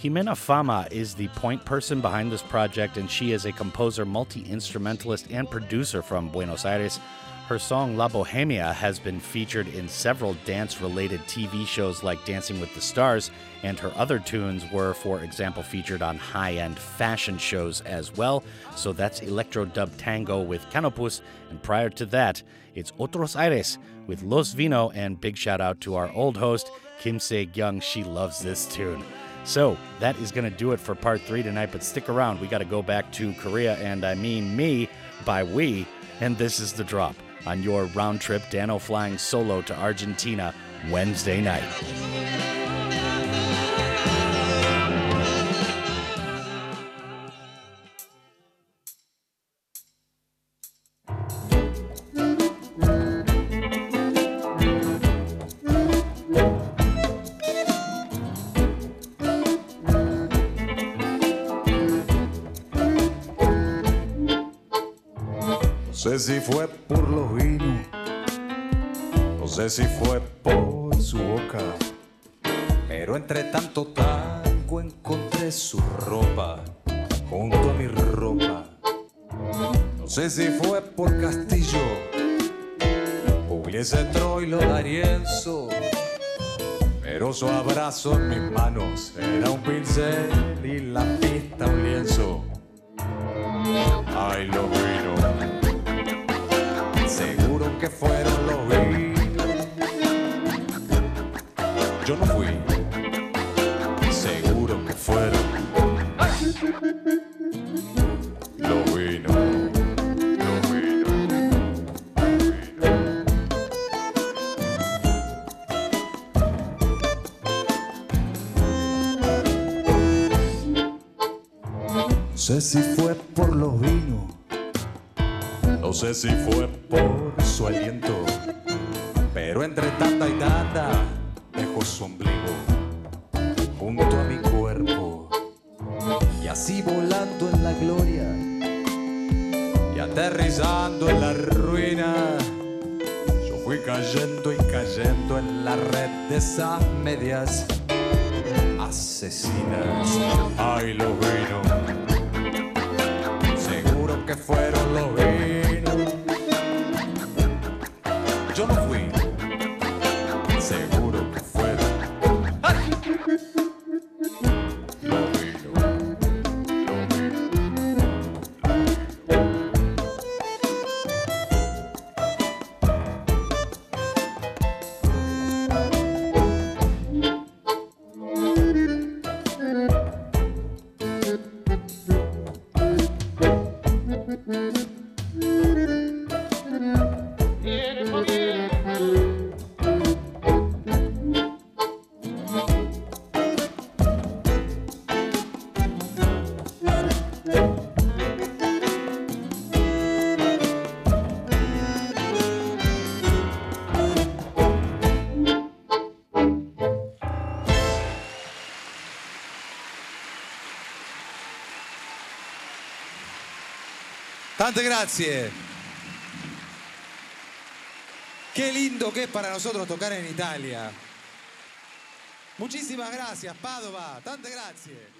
Speaker 1: Jimena Fama is the point person behind this project, and she is a composer, multi instrumentalist, and producer from Buenos Aires. Her song La Bohemia has been featured in several dance related TV shows like Dancing with the Stars, and her other tunes were, for example, featured on high end fashion shows as well. So that's Electro Dub Tango with Canopus, and prior to that, it's Otros Aires with Los Vino, and big shout out to our old host, Kim Se Young. She loves this tune. So that is going to do it for part three tonight, but stick around. We got to go back to Korea, and I mean me by we, and this is the drop on your round trip Dano flying solo to Argentina Wednesday night.
Speaker 14: Sé si fue por los vinos, no sé si fue por su boca, pero entre tanto tango encontré su ropa junto a mi ropa. No sé si fue por Castillo, hubiese Troilo D'Arienzo, pero su abrazo en mis manos era un pincel y la pista un lienzo. Los vinos, seguro que fueron los vinos. Yo no fui, seguro que fueron los vinos. Los vinos. No sé si fue por los vinos, no sé si fue por su aliento, pero entre tanta y tanta dejó su ombligo junto a mi cuerpo y así volando en la gloria y aterrizando en la ruina. Yo fui cayendo y cayendo en la red de esas medias asesinas. Ay, los
Speaker 15: Tante grazie. Qué lindo que es para nosotros tocar en Italia. Muchísimas gracias, Padova. Tante grazie.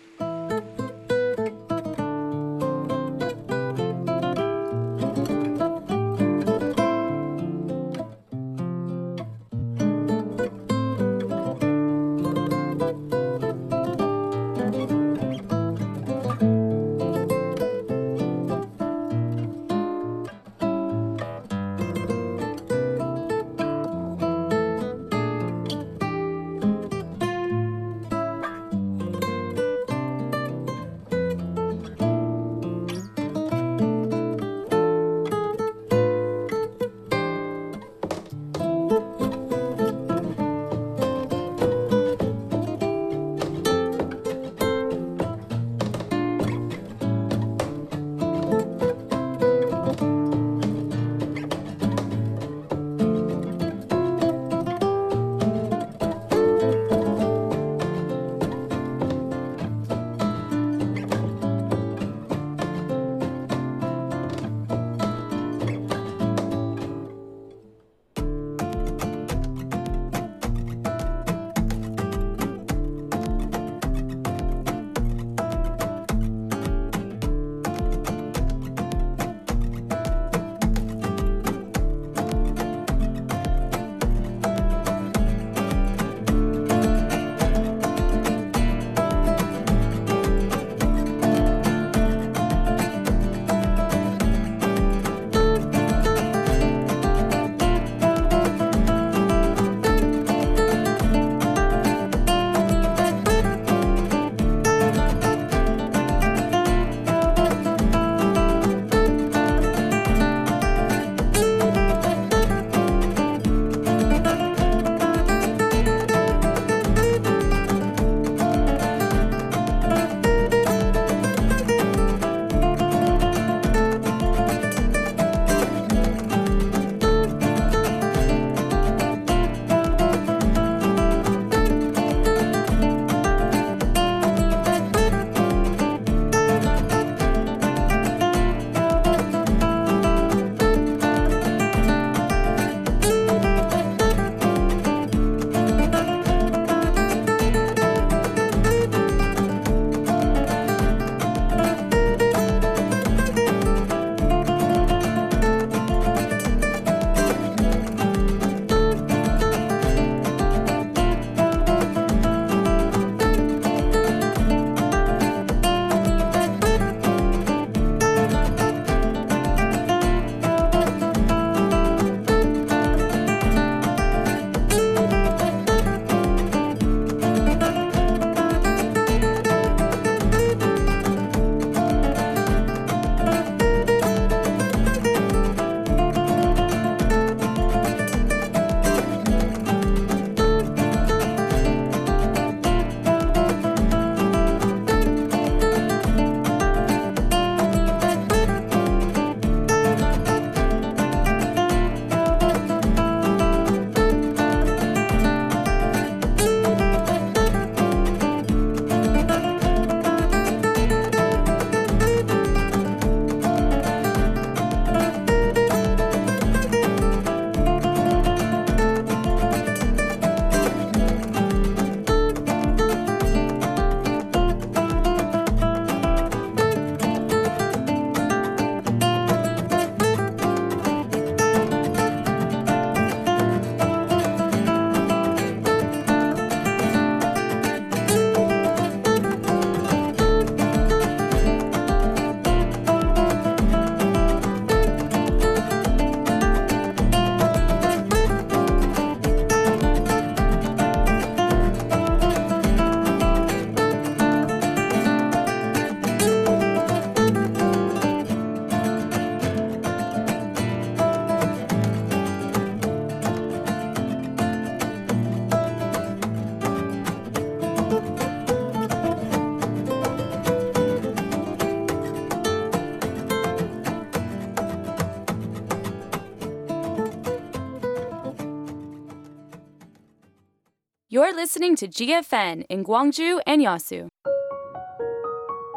Speaker 6: You're listening to GFN in Gwangju and Yasu.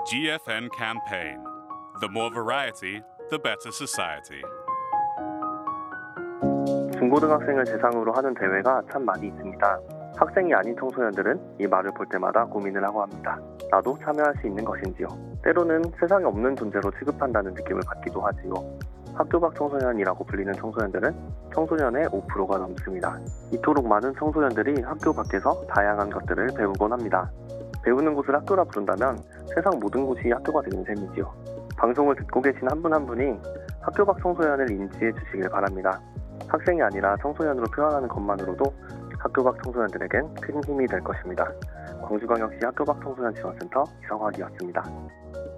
Speaker 16: GFN campaign. The more variety, the better society.
Speaker 17: 중고등학생을 대상으로 하는 대회가 참 많이 있습니다. 학생이 아닌 청소년들은 이 말을 볼 때마다 고민을 하고 합니다. 나도 참여할 수 있는 것인지요. 때로는 세상에 없는 존재로 취급한다는 느낌을 받기도 하지요. 학교 밖 청소년이라고 불리는 청소년들은 청소년의 5%가 넘습니다. 이토록 많은 청소년들이 학교 밖에서 다양한 것들을 배우곤 합니다. 배우는 곳을 학교라 부른다면 세상 모든 곳이 학교가 되는 셈이지요. 방송을 듣고 계신 한 분한 분이 학교 밖 청소년을 인지해 주시길 바랍니다. 학생이 아니라 청소년으로 표현하는 것만으로도 학교 밖 청소년들에겐 큰 힘이 될 것입니다. 광주광역시 학교 밖 청소년 지원센터 이성학이었습니다.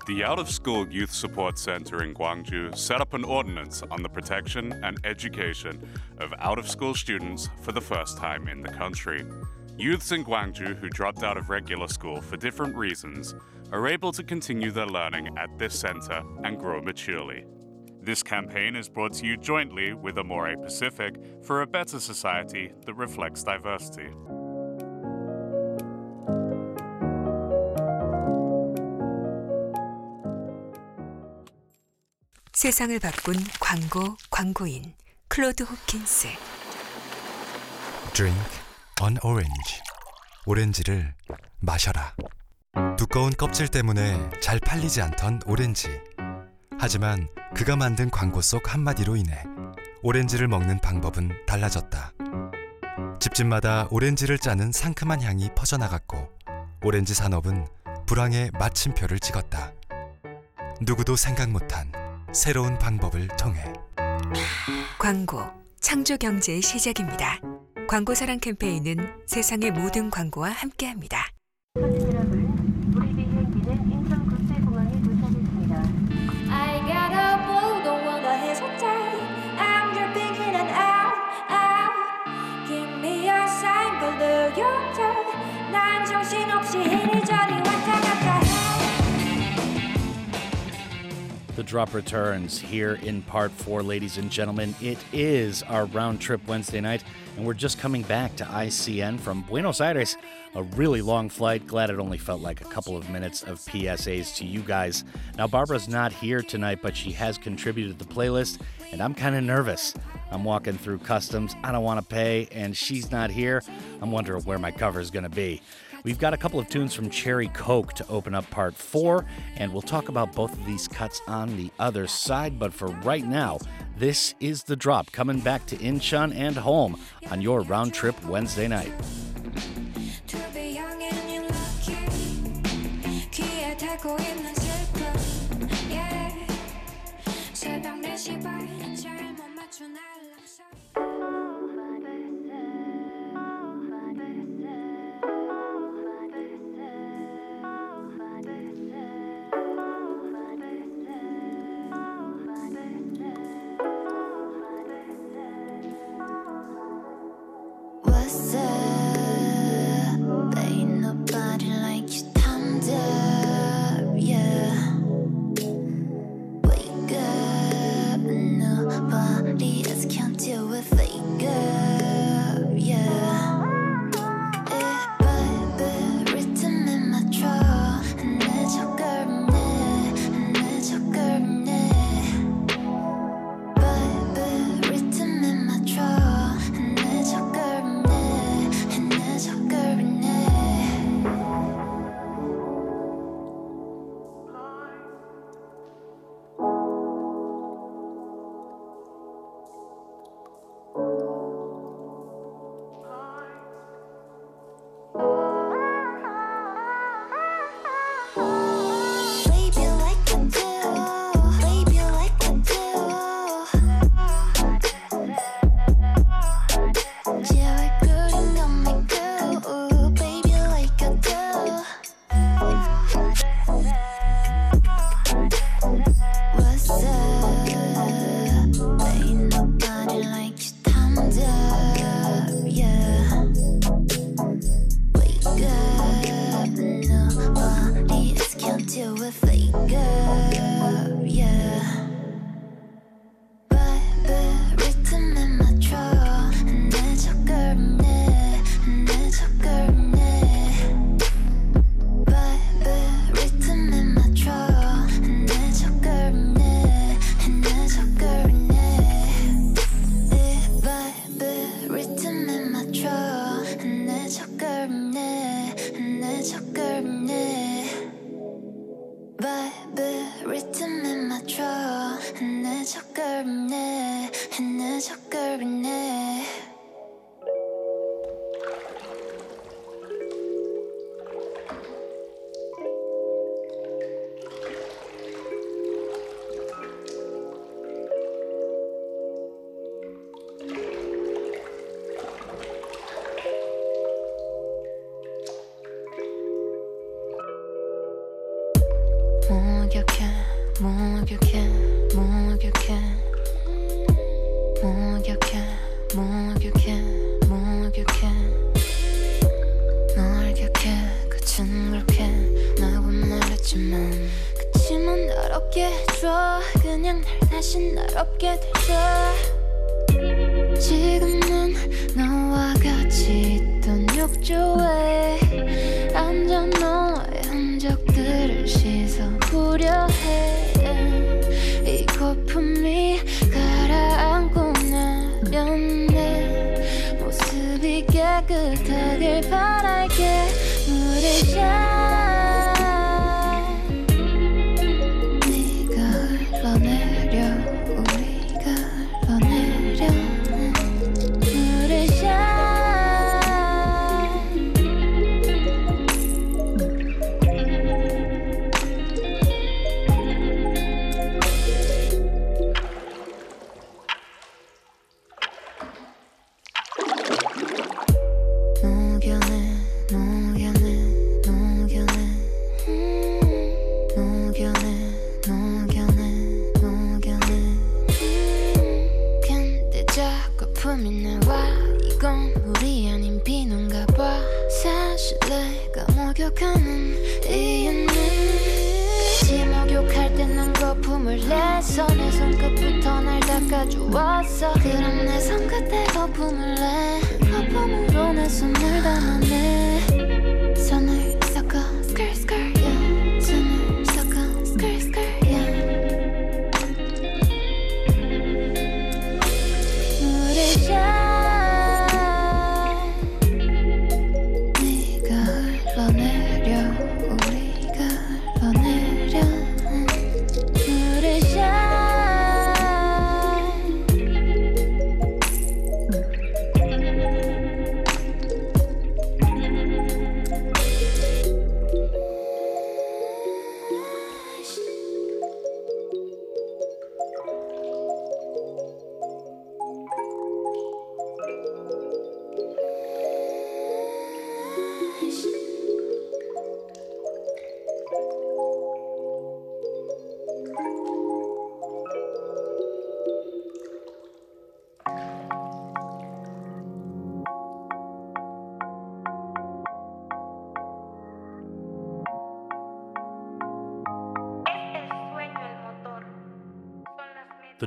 Speaker 16: The Out of School Youth Support Center in Gwangju set up an ordinance on the protection and education of out of school students for the first time in the country. Youths in Gwangju who dropped out of regular school for different reasons are able to continue their learning at this center and grow maturely. This campaign is brought to you jointly with Amorepacific for a better society that reflects diversity.
Speaker 18: 세상을 바꾼 광고 광고인 클로드 호킨스
Speaker 19: Drink an orange. 오렌지를 마셔라. 두꺼운 껍질 때문에 잘 팔리지 않던 오렌지. 하지만 그가 만든 광고 속 한마디로 인해 오렌지를 먹는 방법은 달라졌다. 집집마다 오렌지를 짜는 상큼한 향이 퍼져나갔고 오렌지 산업은 불황의 마침표를 찍었다. 누구도 생각 못한 새로운 방법을 통해
Speaker 18: 광고 창조 경제의 시작입니다. 광고 사랑 캠페인은 세상의 모든 광고와 함께합니다.
Speaker 1: The drop returns here in part four, ladies and gentlemen. It is our round trip Wednesday night, and we're just coming back to ICN from Buenos Aires. A really long flight. Glad it only felt like a couple of minutes of PSAs to you guys. Now, Barbora's not here tonight, but she has contributed to the playlist, and I'm kind of nervous. I'm walking through customs. I don't want to pay, and she's not here. I'm wondering where my cover is going to be. We've got a couple of tunes from Cherry Coke to open up part four, and we'll talk about both of these cuts on the other side. But for right now, this is the drop coming back to Incheon and home on your round trip Wednesday night.
Speaker 11: To be young and you're lucky. 귀에 대고 있는 슬픔. Yeah. 새벽 4시 반 잘못 맞춘 알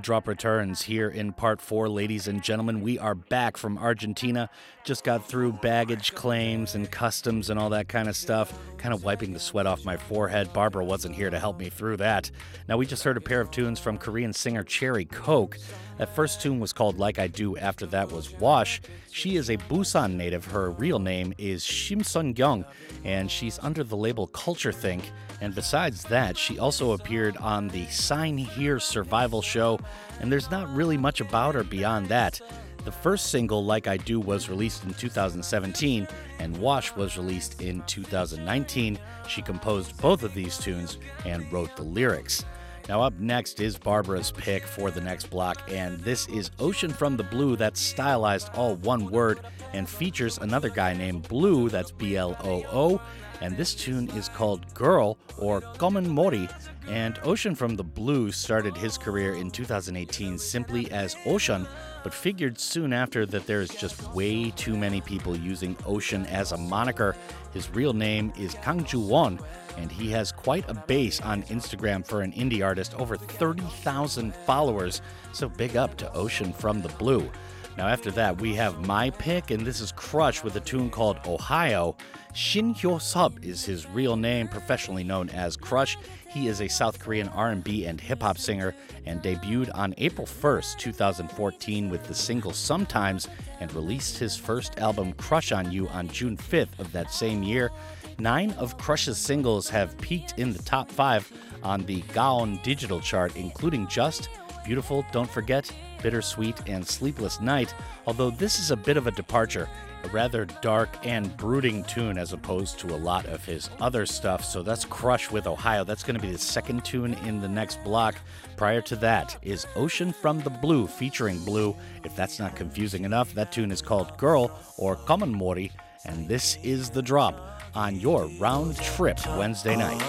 Speaker 1: Drop returns here in part four, ladies and gentlemen. We are back from Argentina. Just got through baggage claims and customs and all that kind of stuff. Kind of wiping the sweat off my forehead. Barbora wasn't here to help me through that. Now, we just heard a pair of tunes from Korean singer Cherry Coke. That first tune was called Like I Do, after that was Wash. She is a Busan native. Her real name is Shim Sun Gyung, and she's under the label Culture Think. And besides that, she also appeared on the Sign Here survival show, and there's not really much about her beyond that. The first single, Like I Do, was released in 2017, and Wash was released in 2019. She composed both of these tunes and wrote the lyrics. Now, up next is Barbora's pick for the next block, and this is Ocean from the Blue, that's stylized all one word and features another guy named Blue, that's B L O O, and this tune is called Girl or Gomen Mori. And Ocean from the Blue started his career in 2018 simply as Ocean, but figured soon after that there is just way too many people using Ocean as a moniker. His real name is Kang Ju Won, and he has quite a base on Instagram for an indie artist, over 30,000 followers. So big up to Ocean from the Blue. Now, after that, we have my pick, and this is Crush with a tune called Ohio. Shin Hyo Sub is his real name, professionally known as Crush. He is a South Korean R&B and hip hop singer and debuted on April 1st, 2014 with the single Sometimes and released his first album Crush on You on June 5th of that same year. Nine of Crush's singles have peaked in the top 5 on the Gaon digital chart including Just, Beautiful, Don't Forget, Bittersweet and Sleepless Night, although this is a bit of a departure, a rather dark and brooding tune as opposed to a lot of his other stuff. So that's Crush with Ohio. That's going to be the second tune in the next block. Prior to that is Ocean from the Blue featuring Blue. If that's not confusing enough, that tune is called Girl or Common Mori, and this is the drop on your round trip Wednesday night.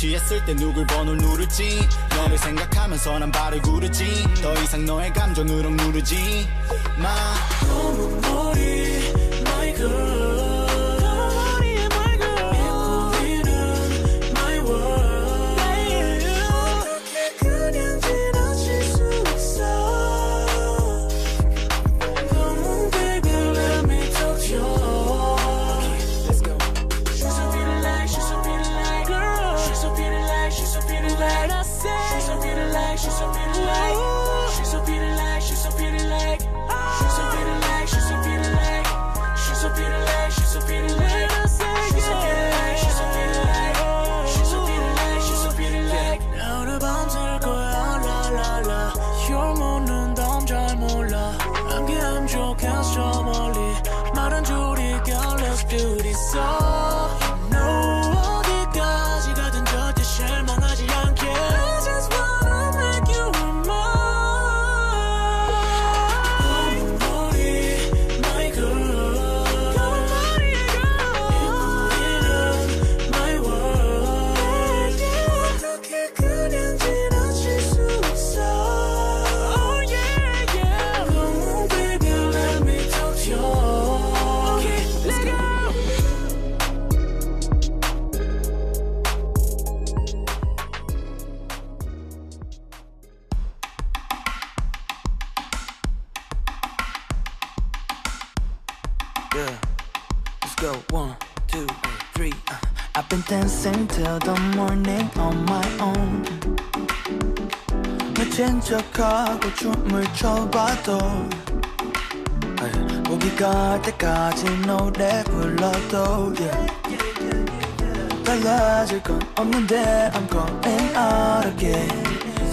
Speaker 20: 취했을 때 누굴 번호 누르지 너를 생각하면서 난 발을 구르지. 더 이상 너의 감정으로 누르지 마.
Speaker 21: 불러도 우기갈 예, 때까지 노래 불러도 yeah. 달라질 건 없는데 I'm going out again.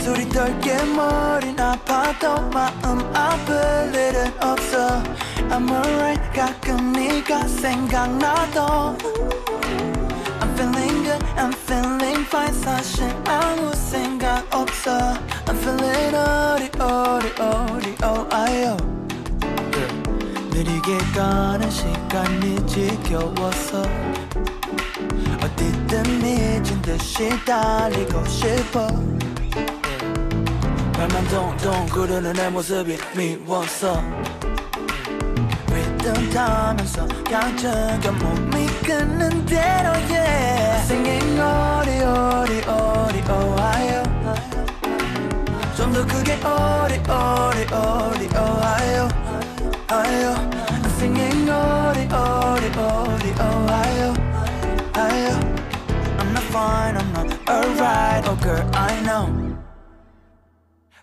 Speaker 21: 소리 떨게 머린 아파도 마음 아플 일은 없어. I'm alright 가끔 네가 생각나도. I'm feeling fine 사실 아무 생각 없어. I'm feeling 어리 어리 어리 어아요 느리게 가는 시간이 지겨워서 어디든 미친 듯이 달리고 싶어. 네. 발만 동동 구르는 내 모습이 미웠어 리듬 타면서 강적여 몸이 끄는 대로 yeah Singing 어리 어리 어리 오하요 좀 더 크게 어리 어리 어리 오하요 아요 Singing 어리 어리 어리 오하요 아요 I'm not fine I'm not alright Oh girl I know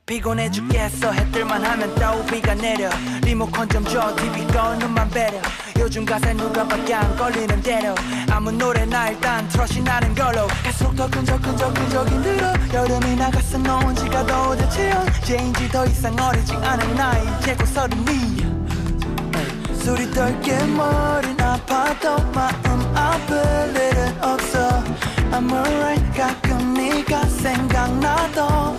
Speaker 21: 피곤해 죽겠어 해뜰만 하면 또 비가 내려. 리모컨 좀 줘 TV 꺼 눈만 배려. 요즘 가사에 누가 밖에 안 걸리는 대로. 아무 노래나 일단 트러시 나는 걸로. 갈수록 더 끈적끈적끈적 힘들어. 여름이 나갔어 노은 지가 더 오대체 언제인지 더 이상 어리지 않은 나이. 재고 서른이. 술이 덜게 머리 아파도 마음 아플 일은 없어. I'm alright. 가끔 네가 생각나도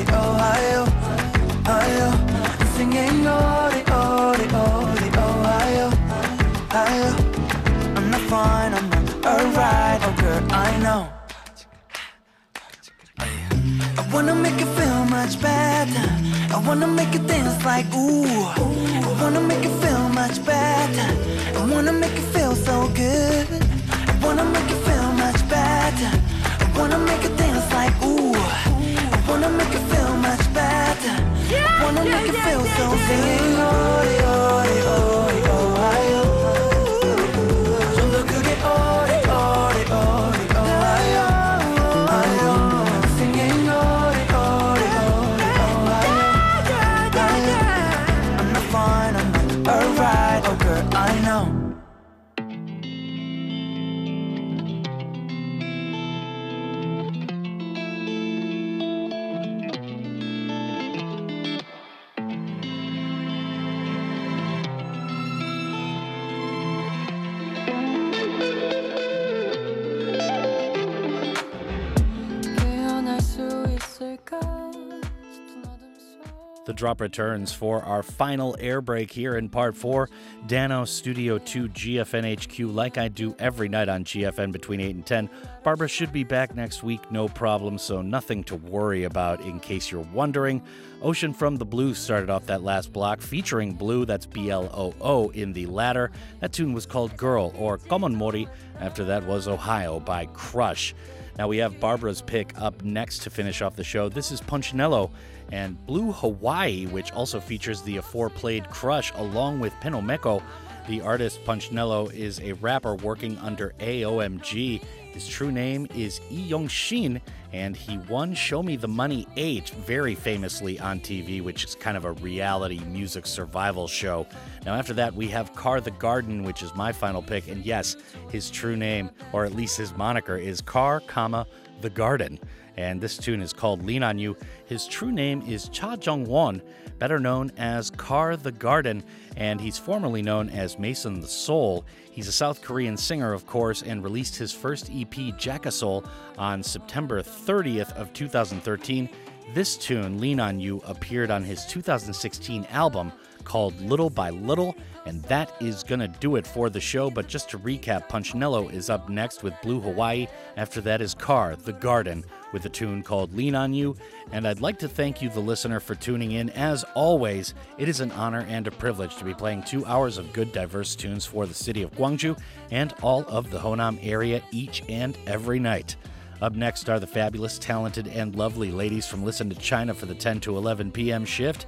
Speaker 21: wanna make you feel much better. I wanna make you dance like ooh. I wanna make you feel much better. I wanna make you feel so good. I wanna make you feel much better. I wanna make you dance like ooh. I wanna make you feel much better. I wanna make you feel so good. Ori, ori, ori,
Speaker 1: The drop returns for our final air break here in part four. Dano Studio 2 GFN HQ, like I do every night on GFN between 8 and 10. Barbora should be back next week, no problem, so nothing to worry about in case you're wondering. Ocean from the Blue started off that last block, featuring Blue, that's B L O O, in the latter. That tune was called Girl, or Common Mori. After that was Ohio by Crush. Now we have Barbora's pick up next to finish off the show. This is Punchnello and Blue Hawaii, which also features the aforeplayed Crush along with Pinomeko. The artist Punchnello is a rapper working under AOMG. His true name is Lee Yong Shin, and he won Show Me the Money 8 very famously on TV, which is kind of a reality music survival show. Now, after that, we have Car the Garden, which is my final pick, and yes, his true name, or at least his moniker, is Car, comma, the Garden. And this tune is called Lean on You. His true name is Cha Jung Won, better known as Car the Garden, and he's formerly known as Mason the Soul. He's a South Korean singer, of course, and released his first EP, Jackasol, on September 30th of 2013. This tune, Lean on You, appeared on his 2016 album called Little by Little, and that is gonna do it for the show. But just to recap, Punchnello is up next with Blue Hawaii. After that is Car, The Garden, with a tune called Lean on You. And I'd like to thank you, the listener, for tuning in. As always, it is an honor and a privilege to be playing two hours of good, diverse tunes for the city of Gwangju and all of the Honam area each and every night. Up next are the fabulous, talented, and lovely ladies from Listen to China for the 10 to 11 p.m. shift.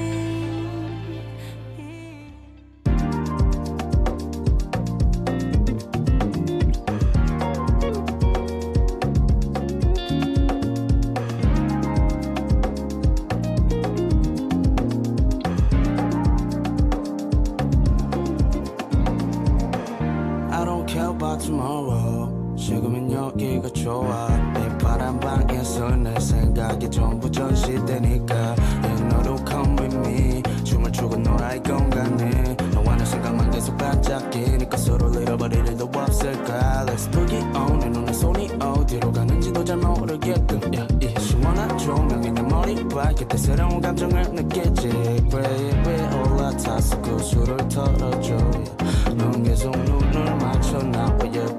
Speaker 22: 지금은 여기가 좋아. 이 파란 방에서 내 생각이 전부 전시되니까. yeah, 너도 come with me 춤을 추고 놀아 이 공간에 너와 내 생각만 계속 반짝이니까 서로 잃어버릴 일도 없을까? Let's boogie on. 내 눈에 손이 어디로 가는지도 잘 모르게끔. yeah, 이 시원한 조명이 내 머리 때 새로운 감정을 느끼지. Baby 올라타서 그 술을 털어줘. yeah. 넌 계속 눈을 맞춰 나와 yeah,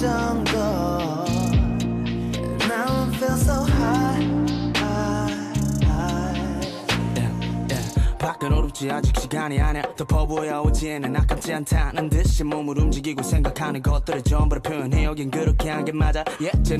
Speaker 22: down 어렵지. 아직 시간이 아니야. 덮어 보여 오지에는 아깝지 않다는 듯이 몸을 움직이고 생각하는 것들을 전부 다 표현해. 여긴 그렇게 한 게 맞아.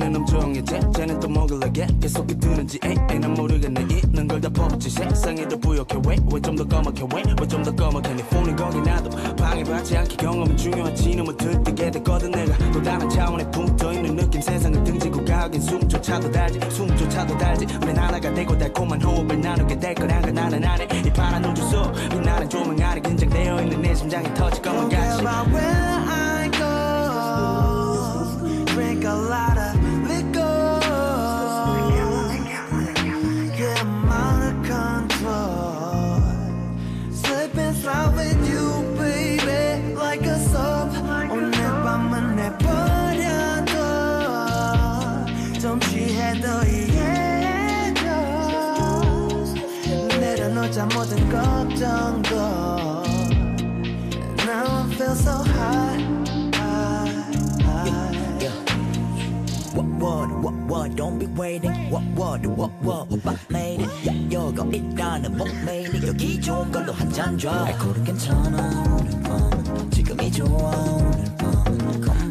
Speaker 22: 엄정해. 쟤, 쟤는 또 뭐길래 계속 뜨는지. 에이, 에이 난 모르겠네. 있는 걸다 퍼붓지. 세상이 더 부욕해. 왜왜좀 더 까맣게? 왜왜좀 더 까맣게? 네 폰은 거기 놔둬 방해받지 않게 경험은 중요하지 너무 들뜨게 되거든. 내가 또 다른 차원에 붕 떠있는 느낌. 세상을 등지고 가긴 숨조차도 달지. 숨조차도 달지. 우린 하나가 되고 달콤한 호흡을 나누게 될 거란 걸 나는 아네 이 파란 우주 속 빛나는 조명 아래 긴장되어 있는 내 심장이 터질 것만
Speaker 7: Don't care
Speaker 22: 같이
Speaker 7: about where I go. Drink a lot of
Speaker 23: be waiting What what what what 오빠 made it 야 여거 made it 여기 좋은 걸로 한잔 줘 알코올은 괜찮아 오늘 밤 지금이 좋아 오늘 밤 Come